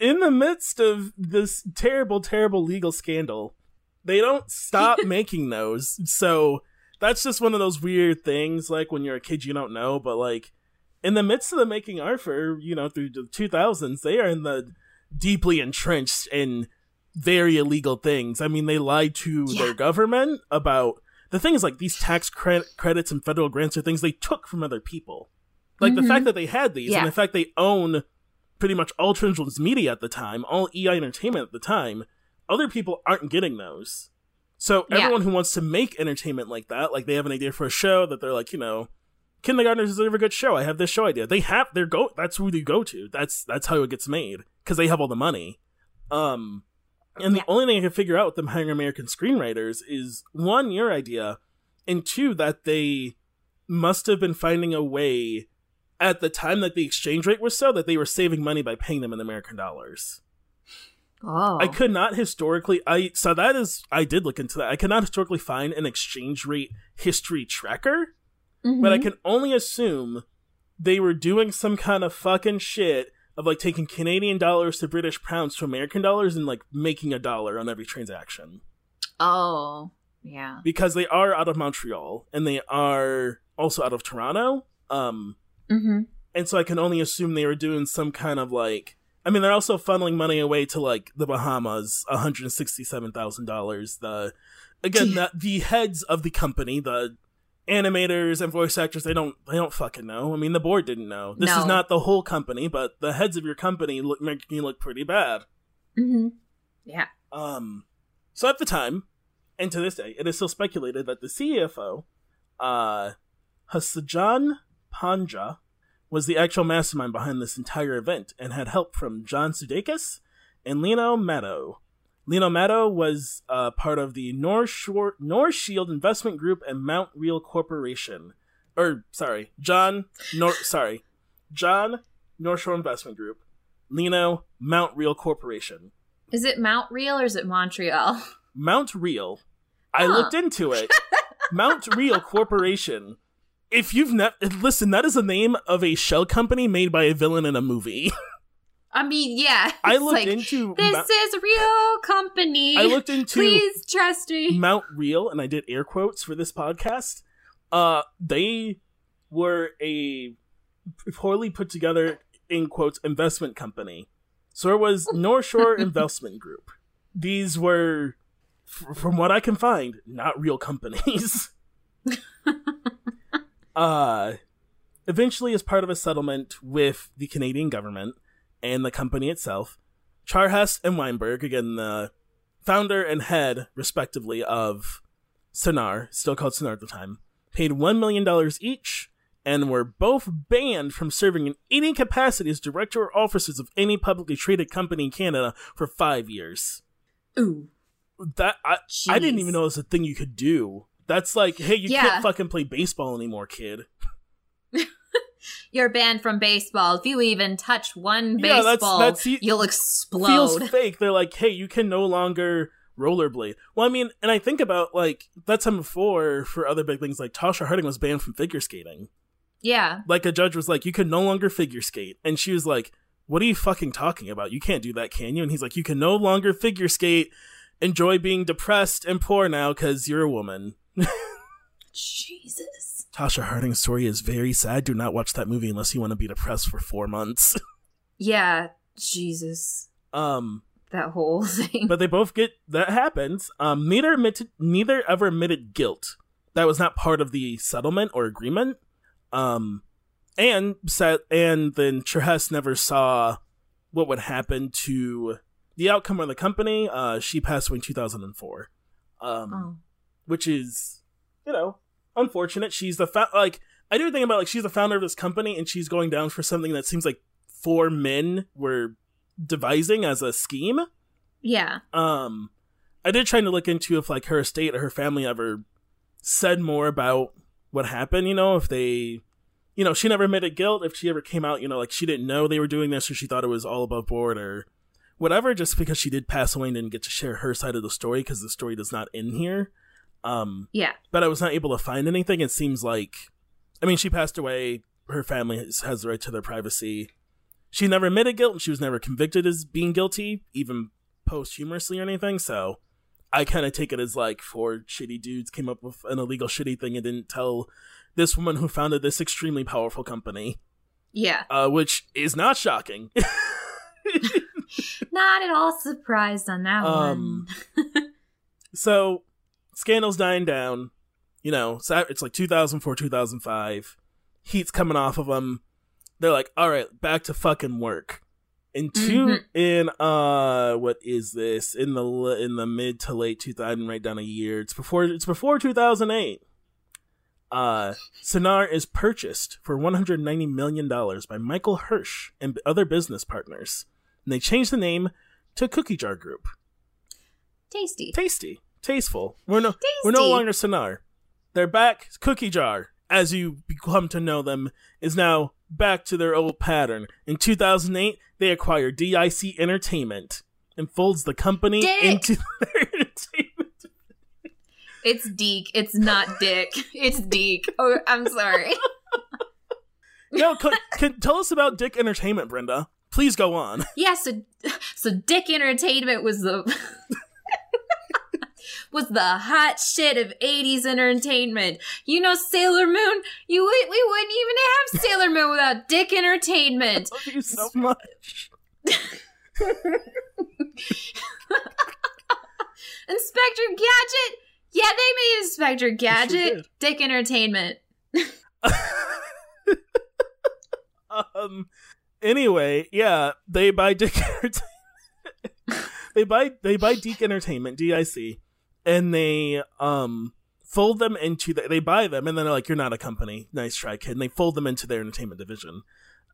in the midst of this terrible, terrible legal scandal. They don't stop making those. So that's just one of those weird things, like when you're a kid, you don't know, but like in the midst of the making Arthur, you know, through the 2000s, they are in the deeply entrenched in very illegal things. I mean, they lied to Yeah. their government about the thing is like these tax cre- credits and federal grants are things they took from other people. Like the Mhm. fact that they had these, Yeah. and the fact they own pretty much all children's media at the time, all EI Entertainment at the time, other people aren't getting those. So Yeah. everyone who wants to make entertainment like that, like they have an idea for a show that they're like, you know, kindergartners deserve a good show. I have this show idea. They have their go. That's who they go to. That's that's how it gets made because they have all the money. Um, and the Yeah. only thing I can figure out with them hiring American screenwriters is one, your idea, and two, that they must have been finding a way at the time that the exchange rate was so that they were saving money by paying them in American dollars. Oh. I could not historically I so that is I did look into that. I cannot historically find an exchange rate history tracker, but I Mhm. can only assume they were doing some kind of fucking shit of like taking Canadian dollars to British pounds to American dollars and like making a dollar on every transaction. Oh. Yeah. Because they are out of Montreal and they are also out of Toronto. Um Mm-hmm. and so I can only assume they were doing some kind of like. I mean, they're also funneling money away to like the Bahamas, one hundred sixty-seven thousand dollars. The again, the, the heads of the company, the animators and voice actors, they don't they don't fucking know. I mean, the board didn't know. This is not the whole company, but the heads of your company look make you look pretty bad. Mm-hmm. Yeah. Um, so at the time, and to this day, it is still speculated that the CFO, uh, Hasajan Panja, was the actual mastermind behind this entire event and had help from John Sudeikis and Lino Matto. Lino Matto was uh, part of the North Shore North Shield Investment Group and Mount Real Corporation. Or sorry, John Nor sorry, John North Shore Investment Group, Lino Mount Real Corporation. Is it Mount Real or is it Montreal? Mount Real. I looked into it. Mount Real Corporation. If you've never listen, that is the name of a shell company made by a villain in a movie. I mean, yeah. I looked like, into This Mount- is real company. I looked into Please trust me. Mount Real, and I did air quotes for this podcast. Uh, they were a poorly put together in quotes investment company. So it was North Shore Investment Group. These were, f- from what I can find, not real companies. Uh, eventually, as part of a settlement with the Canadian government and the company itself, Charest and Weinberg, again the founder and head, respectively, of Cinar, still called Cinar at the time, paid $1 million each and were both banned from serving in any capacity as director or officers of any publicly traded company in Canada for five years. Ooh. That I, I didn't even know it was a thing you could do. That's like, hey, you Yeah. can't fucking play baseball anymore, kid. You're banned from baseball. If you even touch one Yeah, that's- baseball, that's- he- you'll explode. Feels fake. They're like, hey, you can no longer rollerblade. Well, I mean, and I think about like that time before for other big things, like Tasha Harding was banned from figure skating. Yeah. like a judge was like, you can no longer figure skate. And she was like, what are you fucking talking about? You can't do that, can you? And he's like, you can no longer figure skate, enjoy being depressed and poor now because you're a woman. Jesus. Tasha Harding's story is very sad. Do not watch that movie unless you want to be depressed for four months. Yeah. Jesus. um, That whole thing. but they both get that happens. Um, neither admitted, neither ever admitted guilt. That was not part of the settlement or agreement. Um, and said, and then Charest never saw what would happen to the outcome of the company. Uh, she passed away in 2004. Um, oh. Which is, you know, unfortunate. She's the fa- like I do think about like she's the founder of this company and she's going down for something that seems like four men were devising as a scheme. Yeah. Um, I did try to look into if like her estate or her family ever said more about what happened. You know, if they, you know, she never admitted guilt. If she ever came out, you know, like she didn't know they were doing this or she thought it was all above board or whatever. Just because she did pass away and didn't get to share her side of the story because the story does not end here. Um, Yeah. but I was not able to find anything. It seems like, I mean, she passed away. Her family has, has the right to their privacy. She never admitted guilt, and she was never convicted as being guilty, even posthumously or anything. So, I kind of take it as like four shitty dudes came up with an illegal shitty thing and didn't tell this woman who founded this extremely powerful company, Yeah. uh, which is not shocking. Not at all surprised on that Um, one. so, scandal's dying down. You know, it's like 2004, 2005. Heat's coming off of them. They're like, all right, back to fucking work. In 2 Mhm. in uh, what is this? In the in the mid to late 2000, write down a year. It's before it's before 2008. Uh, Cinar is purchased for 190 million dollars by Michael Hirsch and other business partners, and they changed the name to Cookie Jar Group. Tasty. Tasty, tasteful. We're no we're no longer Cinar. They're back. Cookie Jar, as you come to know them, is now back to their old pattern. In 2008, they acquired DIC Entertainment and folds the company Dick. into their entertainment. It's Deek. It's not Dick. It's Deek. Oh, I'm sorry. No, can, can, tell us about Dick Entertainment, Brenda. Please go on. Yeah, so so Dick Entertainment was the was the hot shit of 80s entertainment. You know Sailor Moon? You would- we wouldn't even have Sailor Moon without Dick Entertainment. Love you so much. Inspector Gadget? Yeah, they made Inspector Gadget. Dick Entertainment. um. Anyway, yeah, they buy Dick Entertainment. they buy they buy Dick Entertainment, DIC, and they um fold them into the, they buy them and then they're like, "You're not a company, nice try, kid." And they fold them into their entertainment division.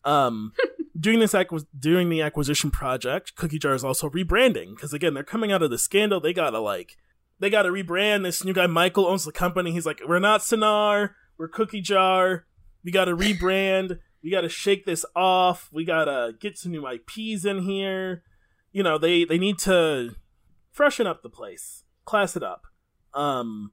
Um, doing this acquis- during the acquisition project, Cookie Jar is also rebranding because again, they're coming out of the scandal. They gotta like they gotta rebrand. This new guy Michael owns the company. He's like, "We're not Cinar, we're Cookie Jar." We got to rebrand. We got to shake this off. We got to get some new IPs in here. You know, they they need to freshen up the place, class it up. Um,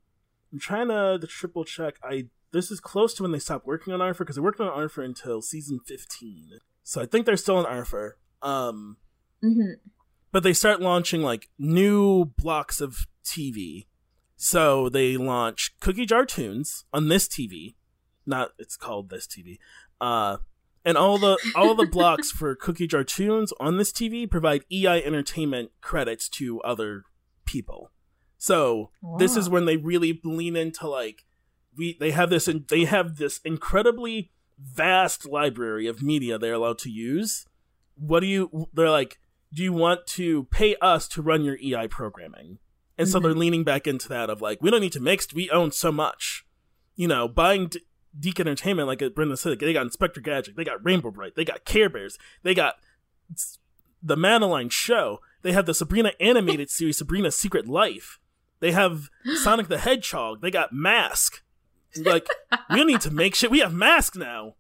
I'm trying to, to triple check. I this is close to when they stopped working on Arthur because they worked on Arthur until season 15. So I think they're still in Arthur. Um, hmm but they start launching like new blocks of TV. So they launch Cookie Jar Tunes on this TV. Not it's called this TV. Uh and all the all the blocks for Cookie Jar Tunes on this TV provide EI Entertainment credits to other people. So this is when they really lean into like we they have this and they have this incredibly vast library of media they're allowed to use. What do you they're like do you want to pay us to run your EI programming? And so Mhm. they're leaning back into that of like we don't need to mix we own so much. You know, buying D- Deke Entertainment like Brenda said they got Inspector Gadget, they got Rainbow Brite, they got Care Bears, they got the Madeline show. They have the Sabrina animated series, Sabrina's Secret Life. They have Sonic the Hedgehog. They got Mask. Like, we need to make shit. We have Mask now.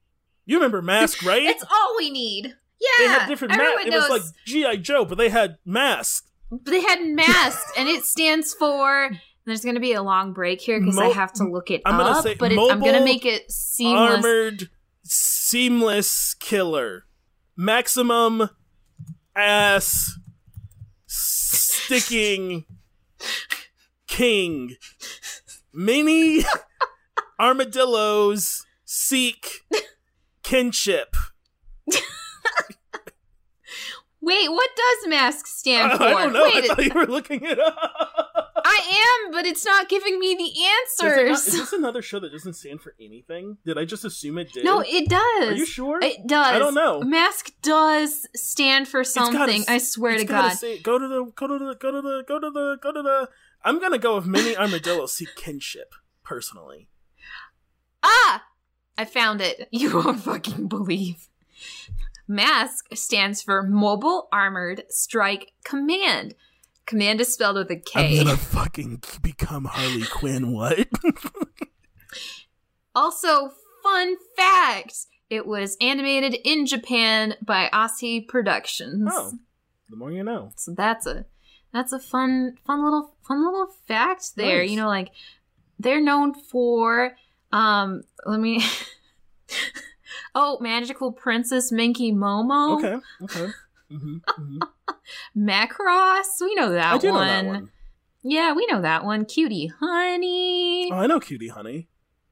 You remember Mask, right? It's all we need. Yeah, they had different everyone masks. It was like G.I. Joe, but they had Mask. they had Mask, and it stands for. There's going to be a long break here because I have to look it I'm gonna up, say but it's, I'm going to make it seamless. Armored, seamless killer. Maximum ass sticking king. Mini armadillos seek kinship. Wait, what does mask stand for? I don't know. I Wait, thought you were looking it up. I am, but it's not giving me the it not- answers. is this another show that doesn't stand for anything? Did I just assume it did? no, it does. Are you sure? It does. I don't know. Mask does stand for gotta something. s- I swear to gotta God. Say, go to the go to the go to the go to the go to the. I'm gonna go with mini armadillo seek kinship personally. Ah! I found it. You won't fucking believe. MASK stands for Mobile Armored Strike Command. Command is spelled with a K. I'm gonna fucking become Harley Quinn. What? Also, fun fact it was animated in Japan by Ashi Productions. oh, the more you know. So that's a that's a fun fun little fun little fact there. Nice. You know, like they're known for um let me Oh, Magical Princess Minky Momo. Okay. Okay. hmm hmm Macross. We know that I do know one. that one. Yeah, we know that one. Cutie Honey. Oh, I know Cutie Honey.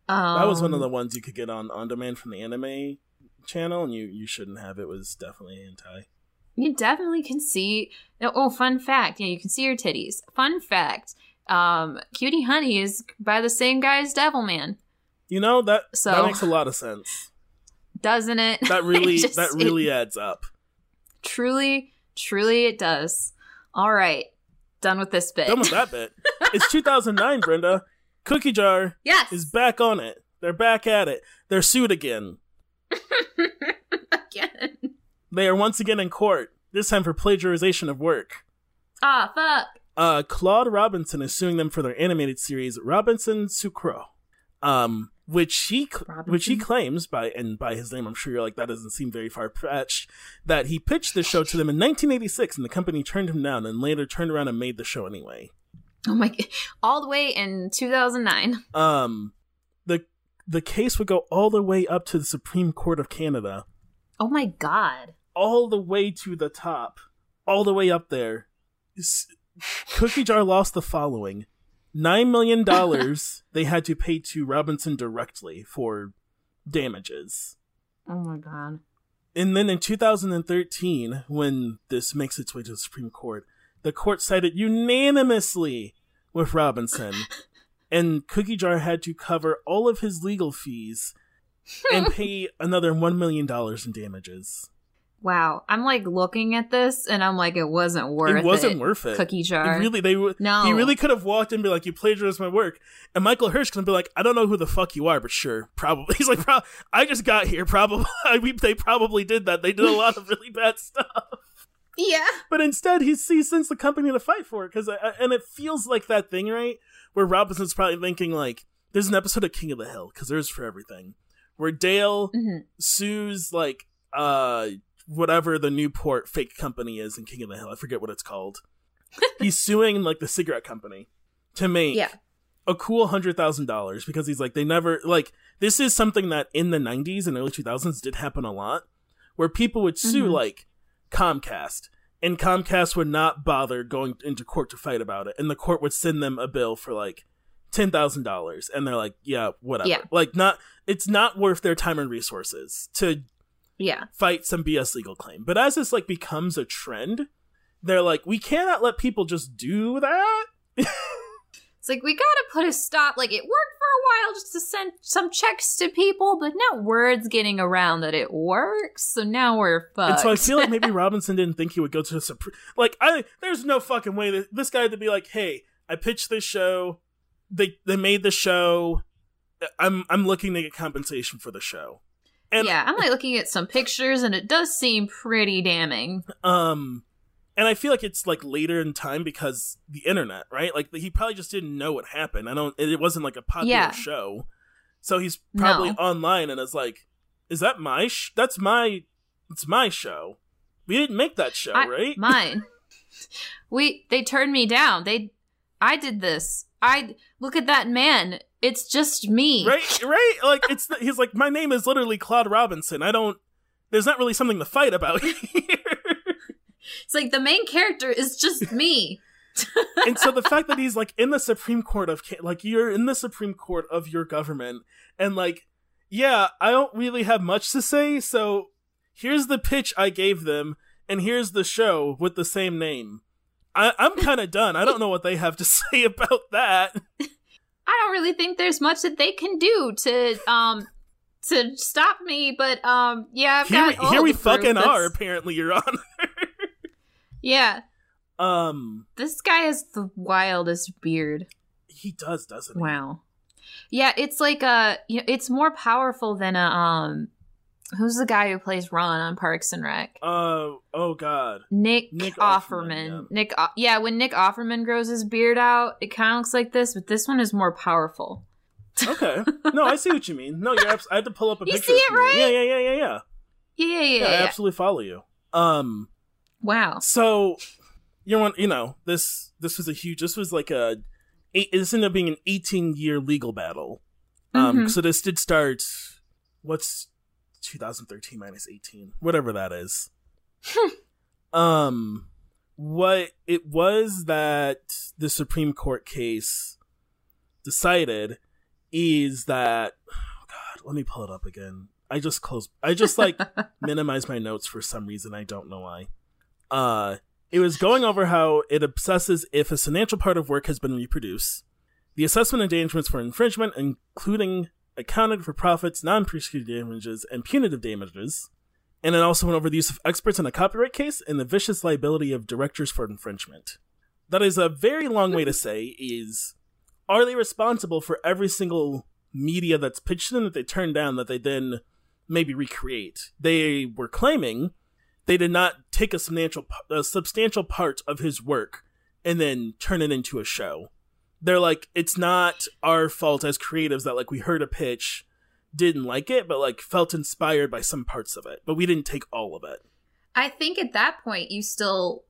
Um, That was one of the ones you could get on on demand from the anime channel, and you you shouldn't have. It was definitely anti. You definitely can see. Oh, fun fact. Yeah, you can see your titties. Fun fact. um, Cutie Honey is by the same guy as Devilman, You know that So- that makes a lot of sense. doesn't it? That really It that really adds up. truly, truly, it does. All right, done with this bit. Done with that bit. It's 2009, Brenda. Cookie Jar yes, is back on it. They're back at it. They're sued again. again. They are once again in court. This time for plagiarization of work. Ah, fuck. Uh, Claude Robinson is suing them for their animated series Robinson Sucroe, um, which he cl- which he claims by and by his name, I'm sure you're like that doesn't seem very far fetched. That he pitched the show to them in 1986, and the company turned him down, and later turned around and made the show anyway. Oh my! All the way in 2009. Um, the the case would go all the way up to the Supreme Court of Canada, Oh my god. All the way to the top, all the way up there. Cookie Jar lost the following: nine million dollars they had to pay to Robinson directly for damages. Oh my god. And then in 2013, when this makes its way to the Supreme Court, the court sided unanimously with Robinson, and Cookie Jar had to cover all of his legal fees and pay another $1 million in damages. Wow. I'm like looking at this and I'm like, it wasn't worth it. it wasn't worth it. Cookie jar. really, they No. He really could have walked in and be like, "You plagiarized my work," and Michael Hirsch could be like, "I don't know who the fuck you are, but sure, probably." He's like, Pro- "I just got here. Probably, we, they probably did that. They did a lot of really bad stuff." yeah. But instead, he sends the company to fight for it because, and it feels like that thing, right? Where Robinson's probably thinking like, "There's an episode of King of the Hill because there's for everything," where Dale hmm sues like uh whatever the Newport fake company is in King of the Hill. I forget what it's called. he's suing like the cigarette company to make Yeah. a cool hundred thousand dollars because he's like they never like this is something that in the nineties and early two thousands did happen a lot where people would sue Mhm. like Comcast and Comcast would not bother going into court to fight about it and the court would send them a bill for like ten thousand dollars and they're like yeah whatever Yeah. like not it's not worth their time and resources to Yeah. fight some BS legal claim. But as this like becomes a trend, they're like, we cannot let people just do that. It's like we gotta put a stop. Like it worked for a while just to send some checks to people, but now word's getting around that it works. So now we're fucked. And so I feel like maybe Robinson didn't think he would go to the Supreme. Like, I there's no fucking way that this guy had to be like, hey, I pitched this show. They they made the show. I'm I'm looking to get compensation for the show. And yeah, I'm like looking at some pictures, and it does seem pretty damning. um and I feel like it's like later in time because the internet, right? Like he probably just didn't know what happened. I don't. It wasn't like a popular Yeah. show, so he's probably No. online and is like, "Is that my? Sh- that's my. It's my show. We didn't make that show, I- right? Mine. we they turned me down. They, I did this. I look at that man. It's just me. right? Right? Like it's. The, he's like, my name is literally Claude Robinson. I don't. There's not really something to fight about here. It's like the main character is just me. and so the fact that he's like in the Supreme Court of like you're in the Supreme Court of your government, and like, yeah, I don't really have much to say. So here's the pitch I gave them, and here's the show with the same name. I, I'm kind of done. I don't know what they have to say about that. I don't really think there's much that they can do to um to stop me, but um yeah, I've Here, got we- all here we fucking that's... are. Apparently, Your Honor. Yeah, Um, this guy has the wildest beard. he does, doesn't he? Wow. Yeah, it's like a. you know, it's more powerful than a um who's the guy who plays Ron on Parks and Rec? Uh, oh God. Nick, Nick Offerman. Offerman, Nick O- yeah, when Nick Offerman grows his beard out, it kind of looks like this, but this one is more powerful. Okay. No, I see what you mean. No, you're. Abs- I had to pull up a You picture. see it, right? Yeah, yeah, yeah, yeah, yeah. Yeah, yeah, yeah. Yeah, I yeah. absolutely follow you. Um. Wow. So, you know, you know, this this was a huge. This was like a. Eight, this ended up being an 18 year legal battle. Um. Mhm. So this did start. What's 2013 minus 18? Whatever that is. um. What it was that the Supreme Court case decided is that. Oh God, let me pull it up again. I just closed. I just like minimize my notes for some reason. I don't know why. Uh, It was going over how it obsesses if a substantial part of work has been reproduced. The assessment of for infringement, including accounted for profits, non-prosecuted damages, and punitive damages. And it also went over the use of experts in a copyright case and the vicious liability of directors for infringement. That is a very long way to say is are they responsible for every single media that's pitched them that they turn down that they then maybe recreate? They were claiming they did not take a substantial a substantial part of his work and then turn it into a show. They're like, it's not our fault as creatives that like we heard a pitch, didn't like it, but like felt inspired by some parts of it, but we didn't take all of it. I think at that point you still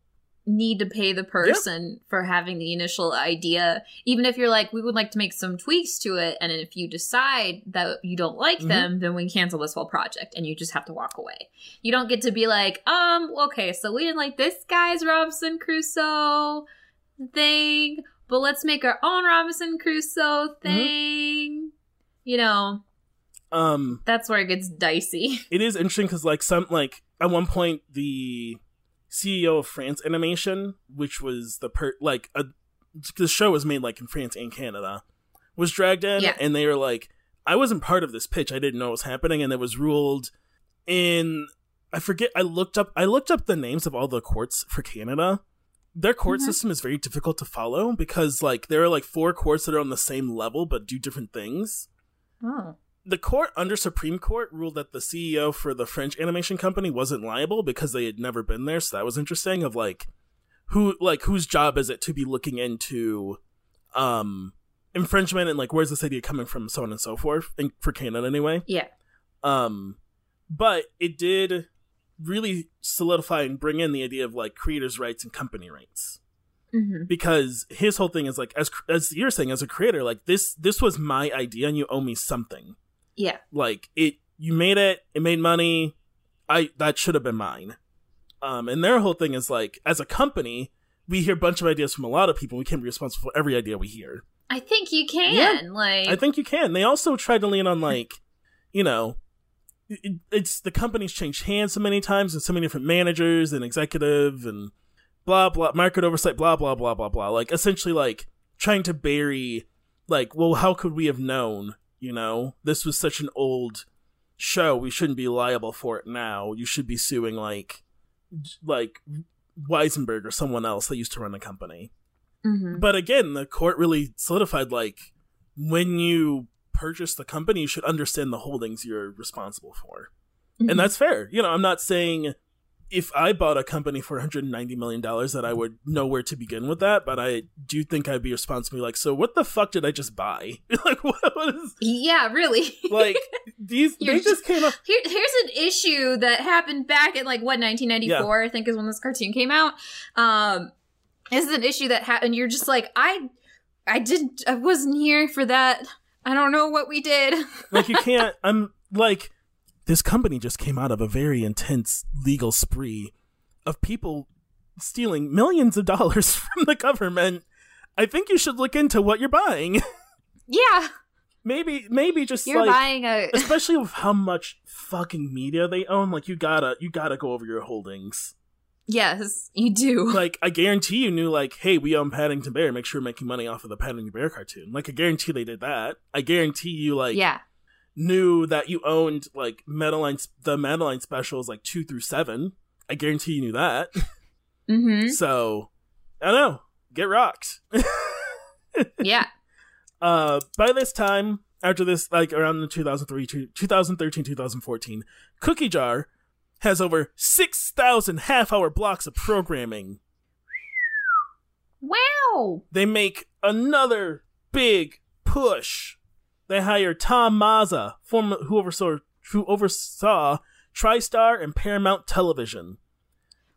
need to pay the person for having the initial idea even if you're like we would like to make some tweaks to it and if you decide that you don't like Mhm. them then we cancel this whole project and you just have to walk away you don't get to be like um okay so we didn't like this guy's robinson crusoe thing but let's make our own robinson crusoe thing you know Um, that's where it gets dicey it is interesting because like some like at one point the CEO of France Animation, which was the per like a the show was made like in France and Canada, was dragged in, Yeah. and they were like, I wasn't part of this pitch, I didn't know what was happening, and it was ruled in I forget I looked up I looked up the names of all the courts for Canada. Their court Mhm. system is very difficult to follow because like there are like four courts that are on the same level but do different things oh the court under Supreme Court ruled that the CEO for the French animation company wasn't liable because they had never been there. So that was interesting. Of like, who like whose job is it to be looking into um infringement and like where's this idea coming from, so on and so forth. And for Canada anyway. yeah Um, but it did really solidify and bring in the idea of like creators' rights and company rights. Hmm because his whole thing is like as as you're saying as a creator like this this was my idea and you owe me something. Yeah. Like it you made it it made money. I that should have been mine. Um and their whole thing is like as a company we hear a bunch of ideas from a lot of people. We can't be responsible for every idea we hear. I think you can like i think you can. They also tried to lean on like you know it, it's the company's changed hands so many times and so many different managers and executive and blah blah market oversight blah blah blah blah blah. Like essentially like trying to bury like well how could we have known you know? This was such an old show. We shouldn't be liable for it now. You should be suing like like Weisenberg or someone else that used to run the company. Mhm. but again, the court really solidified like when you purchase the company, you should understand the holdings you're responsible for. Mhm. And that's fair. You know, I'm not saying if I bought a company for 190 million dollars that I would know where to begin with that, but I do think I'd be responsible like, so what the fuck did I just buy? like what, is yeah really like these You're they just came up Here, here's an issue that happened back in like what 1994, I think is when this cartoon came out. Um, this is an issue that happened. You're just like I, I didn't, I wasn't here for that. I don't know what we did. like you can't i'm like this company just came out of a very intense legal spree of people stealing millions of dollars from the government i think you should look into what you're buying yeah, maybe maybe just you're like buying a. especially with how much fucking media they own like you gotta you gotta go over your holdings yes, you do. like i guarantee you knew like hey we own paddington bear make sure we're making money off of the paddington bear cartoon like i guarantee they did that i guarantee you like yeah, knew that you owned like Madeline the Madeline specials like two through seven. I guarantee you knew that. mm-hmm. So I don't know. Get rocked. yeah. uh by this time, after this, like around the 2003 2013, 2014, Cookie Jar has over six thousand half hour blocks of programming. Wow. They make another big push. They hire Tom Mazza, former who oversaw who oversaw TriStar and Paramount Television.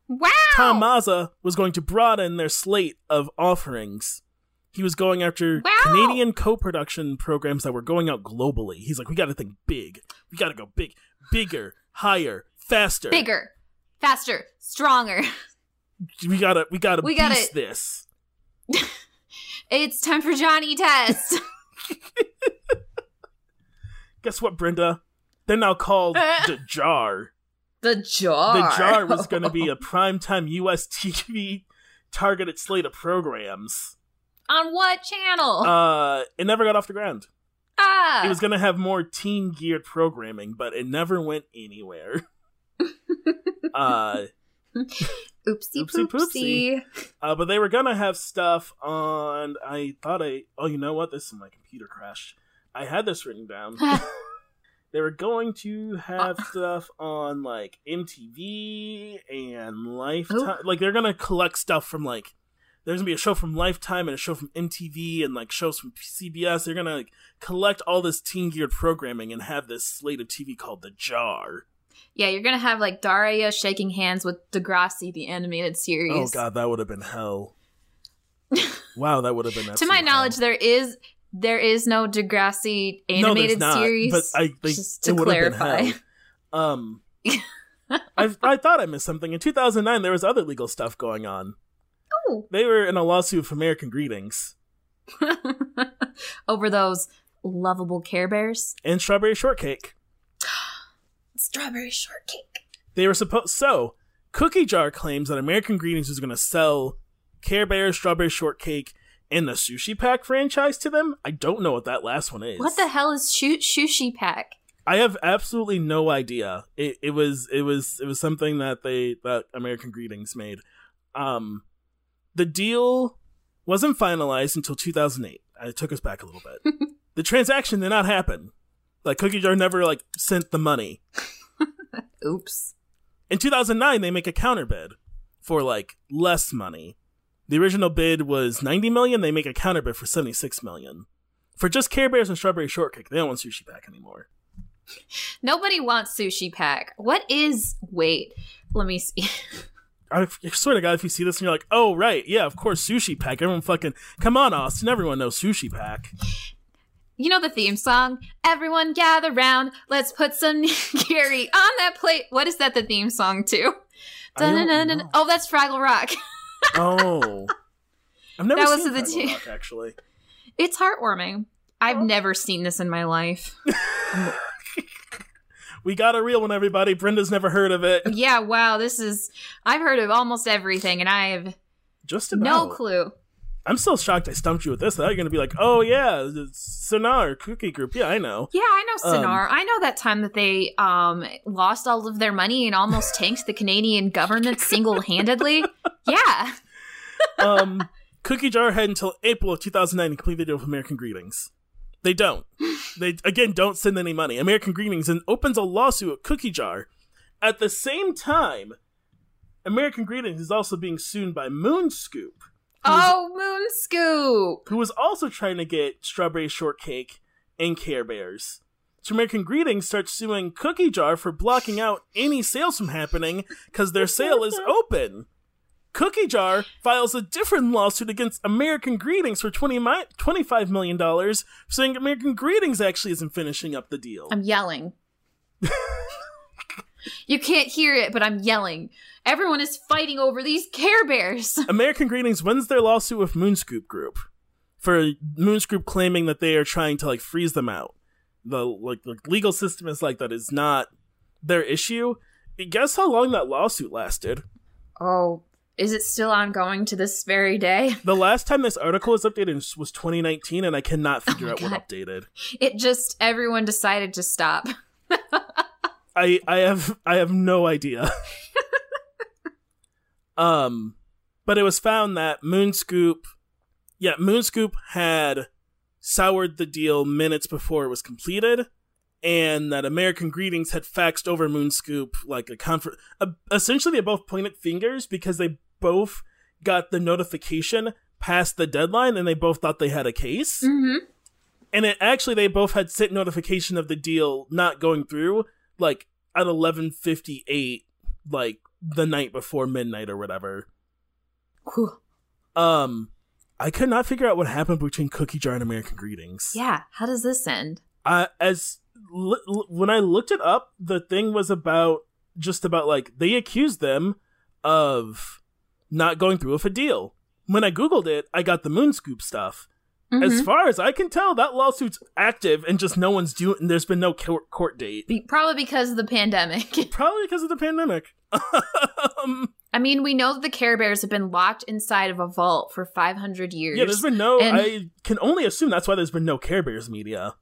Wow. Tom Mazza was going to broaden their slate of offerings. He was going after Wow. Canadian co-production programs that were going out globally. He's like, we got to think big. We got to go big, bigger, higher, faster. Bigger, faster, stronger. We gotta, we gotta We gotta- this. It's time for Johnny Test. Guess what, Brenda? They're now called the Jar. The jar. The jar was going to be a primetime US TV targeted slate of programs. on what channel? Uh, it never got off the ground. ah, It was going to have more teen geared programming, but it never went anywhere. Uh, oopsie oopsie poopsie. uh, but they were going to have stuff on. I thought I. Oh, you know what? This is my computer crashed. I had this written down. they were going to have stuff on like MTV and Lifetime. Like they're gonna collect stuff from like there's gonna be a show from Lifetime and a show from MTV and like shows from CBS. They're gonna like collect all this teen geared programming and have this slate of TV called The Jar. Yeah, you're gonna have like Daria shaking hands with Degrassi, the animated series. Oh god, that would have been hell. wow, that would have been to my hell. knowledge, there is there is no Degrassi animated no, not, series. But I they, just to clarify. Um, I I thought I missed something. In 2009, there was other legal stuff going on. Oh. They were in a lawsuit for American Greetings Over those lovable Care Bears. and Strawberry Shortcake. Strawberry shortcake. They were supposed so. Cookie Jar claims that American Greetings was going to sell Care Bears, Strawberry Shortcake, and the Sushi Pack franchise to them. I don't know what that last one is. What the hell is shu- Shushi Pack? I have absolutely no idea. It, it was it was it was something that they that American Greetings made. Um, the deal wasn't finalized until 2008. It took us back a little bit. the transaction did not happen. Like Cookie Jar never like sent the money. Oops. In 2009, they make a counter bid for like less money. The original bid was 90 million. They make a counter bid for 76 million for just Care Bears and Strawberry Shortcake. They don't want Sushi Pack anymore. Nobody wants Sushi Pack. What is. Wait, let me see. I swear to God, if you see this and you're like, oh, right, yeah, of course, Sushi Pack. Everyone fucking, come on, Austin. Everyone knows Sushi Pack. You know the theme song? Everyone gather round. Let's put some Gary on that plate. What is that the theme song to? Oh, that's Fraggle Rock. Oh. I've never That was the two- Rock, actually. It's heartwarming. I've Oh. never seen this in my life. We got a real one, everybody. Brenda's never heard of it. Yeah, wow, this is. I've heard of almost everything, and I have Just about. no clue. I'm still shocked I stumped you with this. I thought you're going to be like, oh, yeah, it's Cinar Cookie Group. Yeah, I know. Yeah, I know Um, I know that time that they um lost all of their money and almost tanked the Canadian government single handedly. Yeah. um, Cookie Jar had until April of 2009 to complete the deal with American Greetings. They don't. They again don't send any money. American Greetings and opens a lawsuit at Cookie Jar. At the same time, American Greetings is also being sued by Moon Scoop, Oh, Moon Scoop. who was also trying to get Strawberry Shortcake and Care Bears. So American Greetings starts suing Cookie Jar for blocking out any sales from happening because their sale is open. Cookie Jar files a different lawsuit against American Greetings for 20 mi- $25 million, saying American Greetings actually isn't finishing up the deal. I'm yelling. you can't hear it, but I'm yelling. Everyone is fighting over these Care Bears. American Greetings wins their lawsuit with Moonscoop Group for Moonscoop claiming that they are trying to like freeze them out. The like the legal system is like that is not their issue. Guess how long that lawsuit lasted? Oh, is it still ongoing to this very day? The last time this article was updated was 2019, and I cannot oh figure my out God. what updated. It just everyone decided to stop. I I have I have no idea. um, but it was found that Moonscoop, yeah, Moonscoop had soured the deal minutes before it was completed, and that American Greetings had faxed over Moonscoop like a confer. Essentially, they both pointed fingers because they both got the notification past the deadline, and they both thought they had a case. Mm-hmm. And it actually they both had sent notification of the deal not going through like at 11:58 like the night before midnight or whatever. Um I could not figure out what happened between Cookie Jar and American Greetings. Yeah. How does this end? Uh, as l- l- when I looked it up, the thing was about just about like they accused them of not going through with a deal. When I googled it, I got the Moon Scoop stuff. As Mhm. far as I can tell, that lawsuit's active and just no one's doing. There's been no court court date. Be- probably because of the pandemic. Probably because of the pandemic. um, I mean, we know that the Care Bears have been locked inside of a vault for 500 years. yeah, there's been no. And- I can only assume that's why there's been no Care Bears media.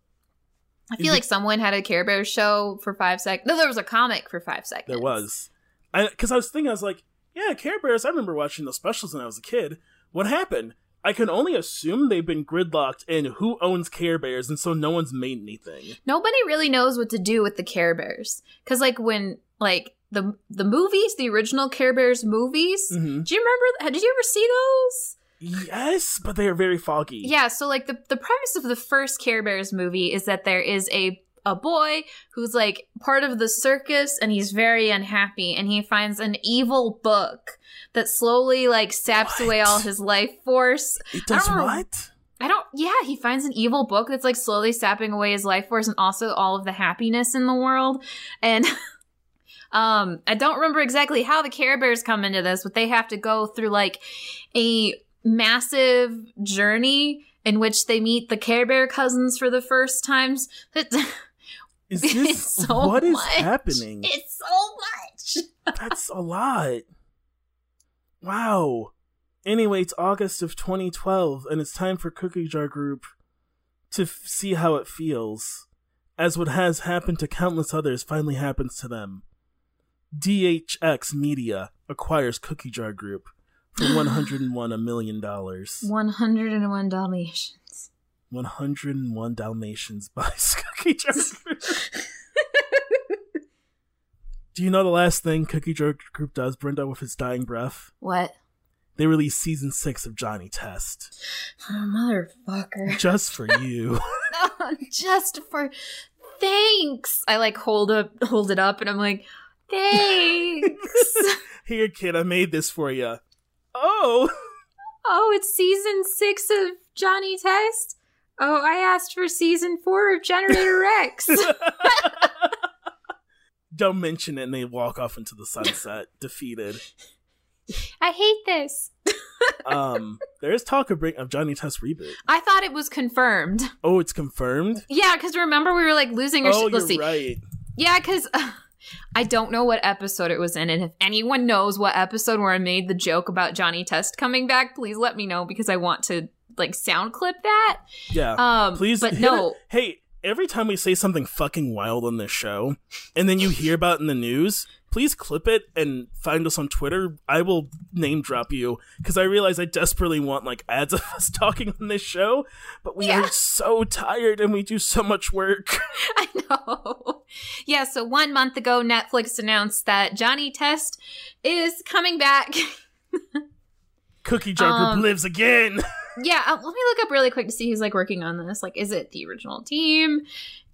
I feel like someone had a Care Bears show for five seconds. No, there was a comic for five seconds. There was, because I, was thinking, I was like, yeah, Care Bears. I remember watching those specials when I was a kid. What happened? I can only assume they've been gridlocked in who owns Care Bears, and so no one's made anything. Nobody really knows what to do with the Care Bears because, like, when like the the movies, the original Care Bears movies. Mhm. Do you remember? Did you ever see those? Yes, but they are very foggy. Yeah. So, like, the the premise of the first Care Bears movie is that there is a a boy who's like part of the circus and he's very unhappy and he finds an evil book that slowly like saps away all his life force it does I don't what? I don't. Yeah, he finds an evil book that's like slowly sapping away his life force and also all of the happiness in the world. And um, I don't remember exactly how the Care Bears come into this, but they have to go through like a massive journey in which they meet the Care Bear cousins for the first times. Is this so what is much. happening? It's so much. That's a lot. Wow. Anyway, it's August of 2012, and it's time for Cookie Jar Group to f- see how it feels, as what has happened to countless others finally happens to them. DHX Media acquires Cookie Jar Group for 101 a million dollars. One hundred and one Dalmatians. 101 Dalmatians by Cookie Group. Do you know the last thing Cookie Jar Group does, Brenda, with his dying breath? What? They released season six of Johnny Test. Oh, motherfucker. Just for you. Oh, just for thanks. I like hold up hold it up and I'm like, thanks. Here, kid, I made this for you. Oh! oh, it's season six of Johnny Test. Oh, I asked for season four of Generator Rex. Don't mention it, and they walk off into the sunset, defeated. I hate this. Um, there is talk of, bring- of Johnny Test reboot. I thought it was confirmed. Oh, it's confirmed? Yeah, because remember we were like losing our. Oh, let's you're see. right. Yeah, because I don't know what episode it was in, and if anyone knows what episode where I made the joke about Johnny Test coming back, please let me know because I want to like sound clip that. Yeah. Um, Please, but no, it- Hey, every time we say something fucking wild on this show, and then you hear about it in the news, please clip it and find us on Twitter. I will name drop you because I realize I desperately want like ads of us talking on this show, but we Yeah. are so tired and we do so much work. I know. Yeah, so one month ago, Netflix announced that Johnny Test is coming back. Cookie Jar Group Um, lives again. yeah, uh, let me look up really quick to see who's like working on this. Like, is it the original team?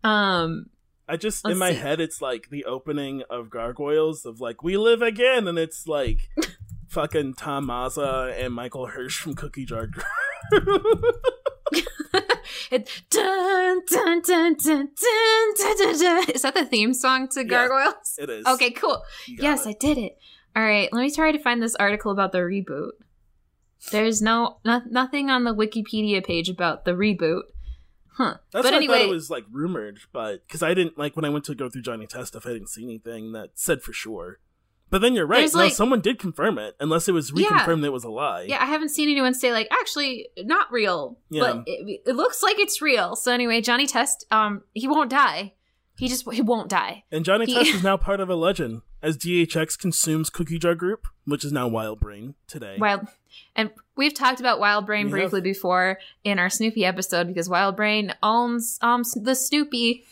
Um, I just in my see. head, it's like the opening of Gargoyles of like we live again, and it's like fucking Tom Mazza and Michael Hirsch from Cookie Jar Group. it dun, dun, dun, dun, dun, dun. Is that the theme song to Yeah. Gargoyles? it is Okay, cool. Yes, it. I did it. All right, let me try to find this article about the reboot. There's no, no nothing on the Wikipedia page about the reboot. Huh. That's but why I anyway, thought it was like rumored, but because I didn't like when I went to go through Johnny Test stuff, I didn't see anything that said for sure. But then you're right. No, like- someone did confirm it, unless it was Yeah. reconfirmed that it was a lie. yeah, I haven't seen anyone say like actually not real, Yeah. but it, it looks like it's real. So anyway, Johnny Test, um, he won't die. He just he won't die. And Johnny He- Test is now part of a legend as DHX consumes Cookie Jar Group, which is now Wild Brain today. Wild, and we've talked about Wild Brain We briefly have. before in our Snoopy episode because Wild Brain owns um the Snoopy.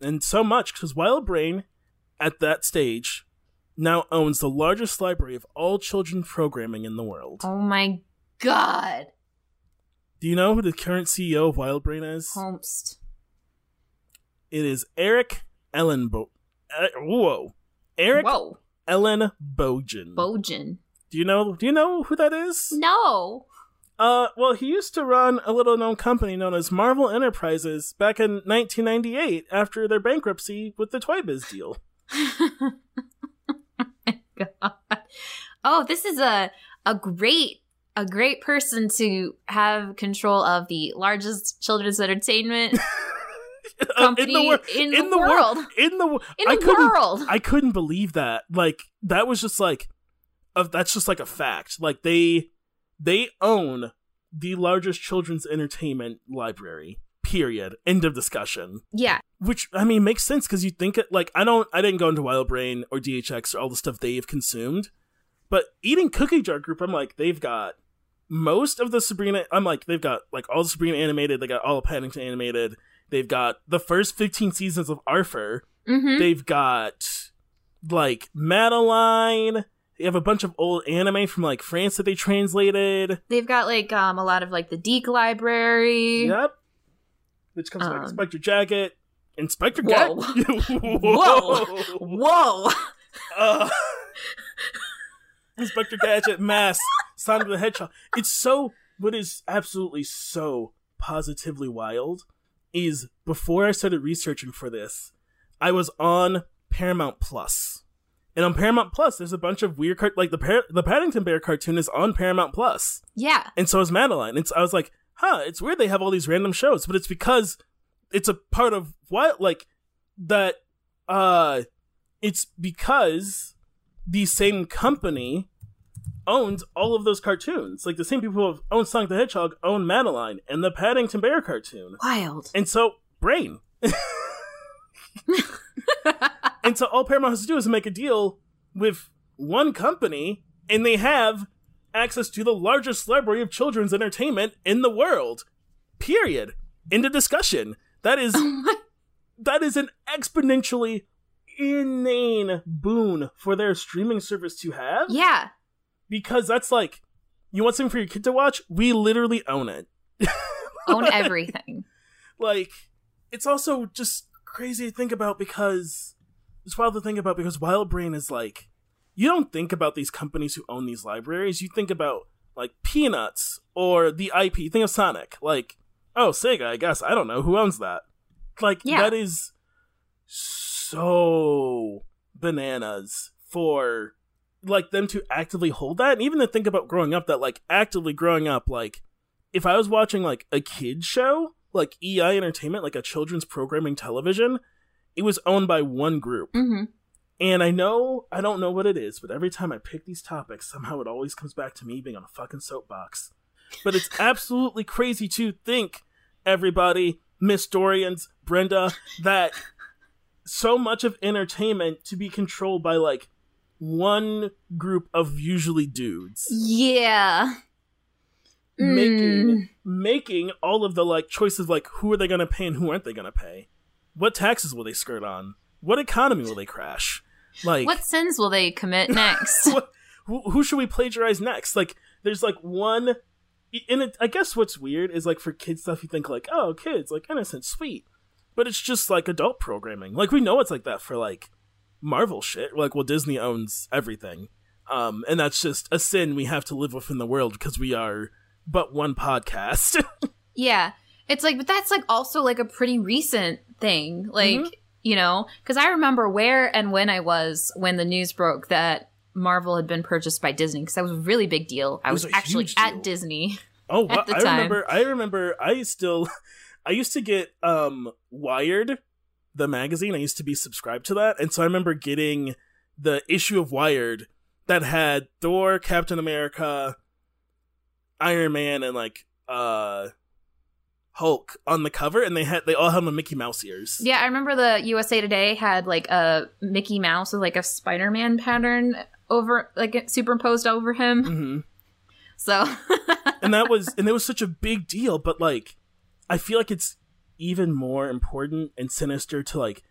and so much because Wild Brain, at that stage, now owns the largest library of all children programming in the world. Oh my god, Do you know who the current CEO of Wild Brain is? Holmst. It is Eric Ellenbo. Uh, whoa, Eric Whoa, Ellen Bojan. Bojan. do you know? Do you know who that is? No. Uh, well, he used to run a little-known company known as Marvel Enterprises back in 1998 after their bankruptcy with the Toy Biz deal. God. Oh, this is a a great a great person to have control of the largest children's entertainment company in the, wor- in the in the wor- world. in the wo- In I the couldn't world. I couldn't believe that. Like that was just like uh, that's just like a fact. Like they they own the largest children's entertainment library. Period. End of discussion. yeah. Which I mean makes sense because you think it like I don't I didn't go into Wild Brain or DHX or all the stuff they've consumed, but eating Cookie Jar Group, I'm like they've got most of the Sabrina. I'm like they've got like all the Sabrina animated. They got all of Paddington animated. They've got the first 15 seasons of Arthur. hmm They've got like Madeline. They have a bunch of old anime from like France that they translated. They've got like um a lot of like the DiC library. Yep. Which comes like Um, Inspector Jacket. Inspector Whoa. Gadget. Whoa. Whoa. Uh, Inspector Gadget, Mask, Sonic the Hedgehog. It's so. What is absolutely so positively wild is before I started researching for this, I was on Paramount Plus, and on Paramount Plus, there's a bunch of weird like the Par- the Paddington Bear cartoon is on Paramount Plus, Yeah. and so is Madeline. And so I was like, huh, it's weird they have all these random shows, but it's because it's a part of what like that. Uh, it's because the same company owns all of those cartoons. Like the same people who have owned Sonic the Hedgehog own Madeline and the Paddington Bear cartoon. Wild. And so, Brain. and so, all Paramount has to do is make a deal with one company, and they have access to the largest library of children's entertainment in the world. Period. End of discussion. That is Oh that is an exponentially inane boon for their streaming service to have Yeah. Because that's like you want something for your kid to watch? We literally own it. Own everything. like it's also just crazy to think about because it's wild to think about because wild brain is like you don't think about these companies who own these libraries. You think about like peanuts or the ip you think of sonic. Like oh sega i guess. I don't know. Who owns that? Like Yeah. that is so bananas for like them to actively hold that and even to think about growing up that like actively growing up like if i was watching like a kid show like ei entertainment like a children's programming television it was owned by one group. Hmm and i know i don't know what it is but every time i pick these topics somehow it always comes back to me being on a fucking soapbox. But it's absolutely crazy to think everybody miss dorian's brenda that so much of entertainment to be controlled by like one group of usually dudes. Yeah. Mm. making making all of the like choices like who are they going to pay and who aren't they going to pay? What taxes will they skirt on? What economy will they crash? Like What sins will they commit next? what, who, who should we plagiarize next? Like there's like one in it i guess what's weird is like for kids stuff you think like oh kids like innocent sweet. But it's just like adult programming. Like we know it's like that for like marvel shit like well disney owns everything um and that's just a sin we have to live with in the world because we are but one podcast yeah. It's like, but that's like also like a pretty recent thing. Like, Mhm. you know, because I remember where and when I was when the news broke that Marvel had been purchased by Disney because that was a really big deal. I was was, actually at. Disney. Oh, at wow. the I time. remember. I remember. I still, I used to get um Wired, the magazine. I used to be subscribed to that, and so I remember getting the issue of Wired that had Thor, Captain America, Iron Man, and like uh Hulk on the cover, and they had they all had the Mickey Mouse ears. Yeah, I remember the USA Today had like a Mickey Mouse with like a Spider Man pattern over, like superimposed over him. hmm So, and that was and it was such a big deal but like i feel like it's even more important and sinister to like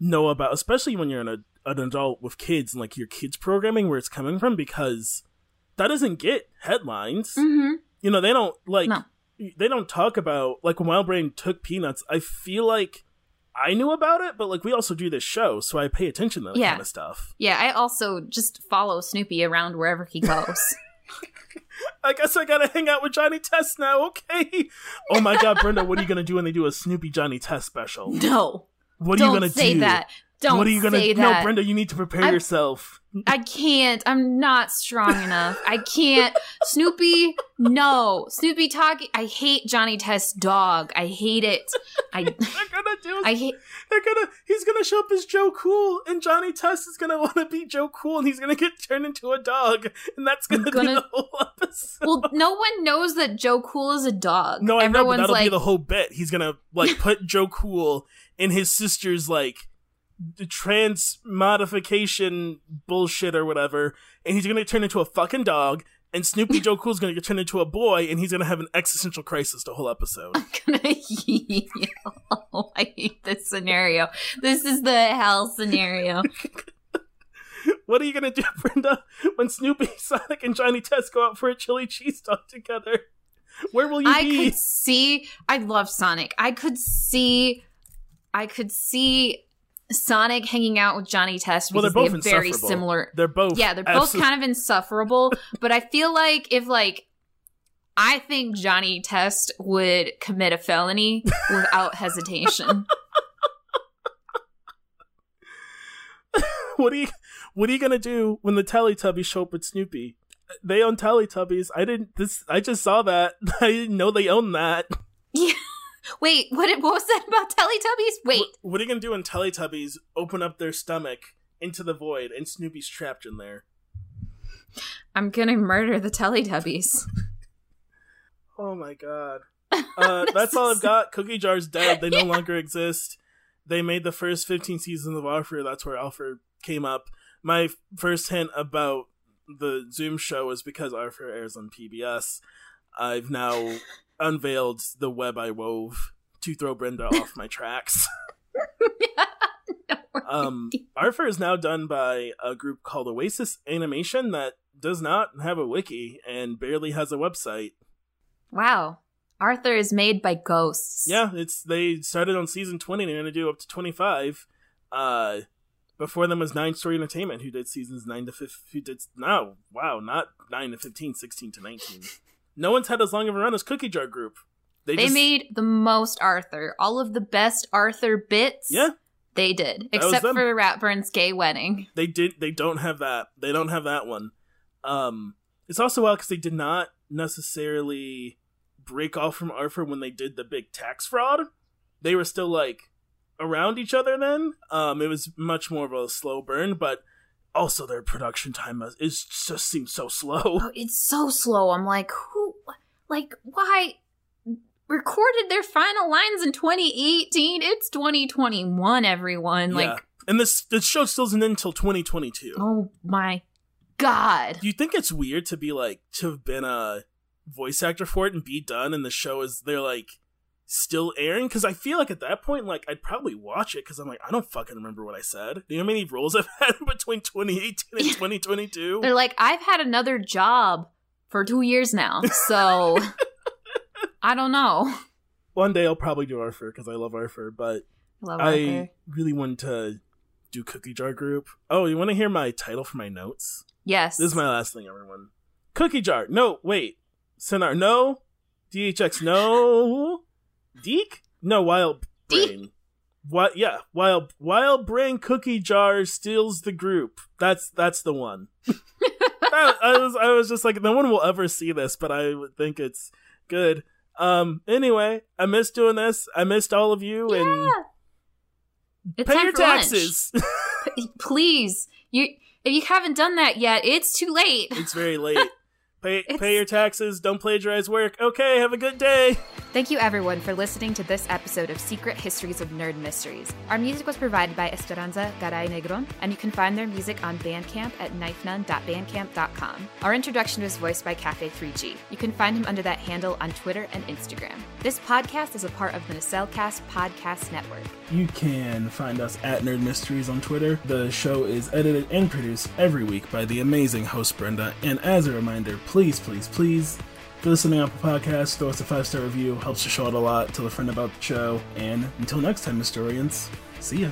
know about especially when you're an, an adult with kids and like your kids programming where it's coming from because that doesn't get headlines Mhm. you know they don't like No. they don't talk about like when wild brain took peanuts i feel like i knew about it but like we also do this show so i pay attention to that Yeah. kind of stuff yeah, I also just follow Snoopy around wherever he goes. I guess I gotta hang out with Johnny Test now, okay? Oh my god, Brenda, what are you gonna do when they do a Snoopy Johnny Test special? no, What are you gonna say do? that. Don't what are you gonna? say that. No. Brenda, you need to prepare I- yourself. I can't. I'm not strong enough. I can't. Snoopy, no. Snoopy talking. I hate Johnny Test's dog. I hate it. I They're gonna do. I hate. they're gonna. He's gonna show up as Joe Cool, and Johnny Test is gonna want to be Joe Cool, and he's gonna get turned into a dog, and that's gonna, be gonna- the whole episode. Well, no one knows that Joe Cool is a dog. no, I know, but that'll like, be the whole bit. He's gonna like put Joe Cool in his sister's like trans modification bullshit or whatever, and he's gonna turn into a fucking dog. And Snoopy Joe Cool's gonna get turned into a boy, and he's gonna have an existential crisis the whole episode. I'm gonna yell. I hate this scenario. This is the hell scenario. What are you gonna do, Brenda, when Snoopy, Sonic, and Johnny Test go out for a chili cheese dog together? Where will you I be? could see. I love Sonic. I could see. I could see Sonic hanging out with Johnny Test Well, they're both they very similar. They're both. Yeah, they're both kind of insufferable. but I feel like if like. I think Johnny Test would commit a felony without hesitation. what are you? What are you gonna do when the Teletubbies show up with Snoopy? They own Teletubbies. I didn't. This. I just saw that. I didn't know they own that. Wait, what? What was that about Teletubbies? Wait, What, what are you gonna do when Teletubbies open up their stomach into the void and Snoopy's trapped in there? I'm gonna murder the Teletubbies. Oh my god. Uh, that's all I've got. Cookie Jar's dead. They no longer exist. They made the first 15 seasons of Alfred. That's where Alfred came up. My f- first hint about the Zoom show is because Alfred airs on PBS. I've now unveiled the web I wove to throw Brenda off my tracks. Um, Arthur is now done by a group called Oasis Animation that does not have a wiki and barely has a website. Wow. Arthur is made by ghosts. Yeah, it's they started on season twenty and they're gonna do up to twenty five. Uh before them was Nine Story Entertainment, who did seasons nine to fifteen. Who did no, wow, not nine to 15, 16 to nineteen. no one's had as long of a run as Cookie Jar Group. They, They just, made the most Arthur. All of the best Arthur bits. yeah, They did. That Except for Ratburn's gay wedding. they did. They don't have that. They don't have that one. Um, it's also wild because they did not necessarily break off from Arthur when they did the big tax fraud. They were still like around each other then. Um, it was much more of a slow burn, but also their production time is, is just seems so slow. Oh, it's so slow. I'm like, who like why recorded their final lines in 2018? It's 2021, everyone. yeah, Like, and this this show still isn't in until 2022. oh my god. Do you think it's weird to be like to have been a voice actor for it and be done, and the show is they're like still airing? Because I feel like at that point, like I'd probably watch it because I'm like I don't fucking remember what I said. Do you know how many roles I've had between 2018 and 2022? They're like, I've had another job for two years now, so I don't know. One day I'll probably do Arthur because I love Arthur, but Love I Arthur. really want to do Cookie Jar Group. Oh, you want to hear my title for my notes? Yes. This is my last thing, everyone. Cookie jar. No, wait. Cinar. No. DHX. No. DiC. No. Wild DiC. brain. What? Yeah. Wild. Wild brain. Cookie jar steals the group. That's that's the one. I, I was I was just like no one will ever see this, but I would think it's good. Um. Anyway, I missed doing this. I missed all of you and It's pay your taxes. P- Please, you if you haven't done that yet, it's too late. it's very late. Pay It's- pay your taxes. Don't plagiarize work. Okay. Have a good day. Thank you, everyone, for listening to this episode of Secret Histories of Nerd Mysteries. Our music was provided by Esperanza Garay Negron, and you can find their music on Bandcamp at knifenun.bandcamp.com. Our introduction was voiced by Cafe3G. You can find him under that handle on Twitter and Instagram. This podcast is a part of the Nacelcast Podcast Network. You can find us at Nerd Mysteries on Twitter. The show is edited and produced every week by the amazing host Brenda. And as a reminder, please, please, please, please, you're listening on Apple Podcasts, throw us a five star review. Helps the show out a lot. Tell a friend about the show. And until next time, historians, see ya.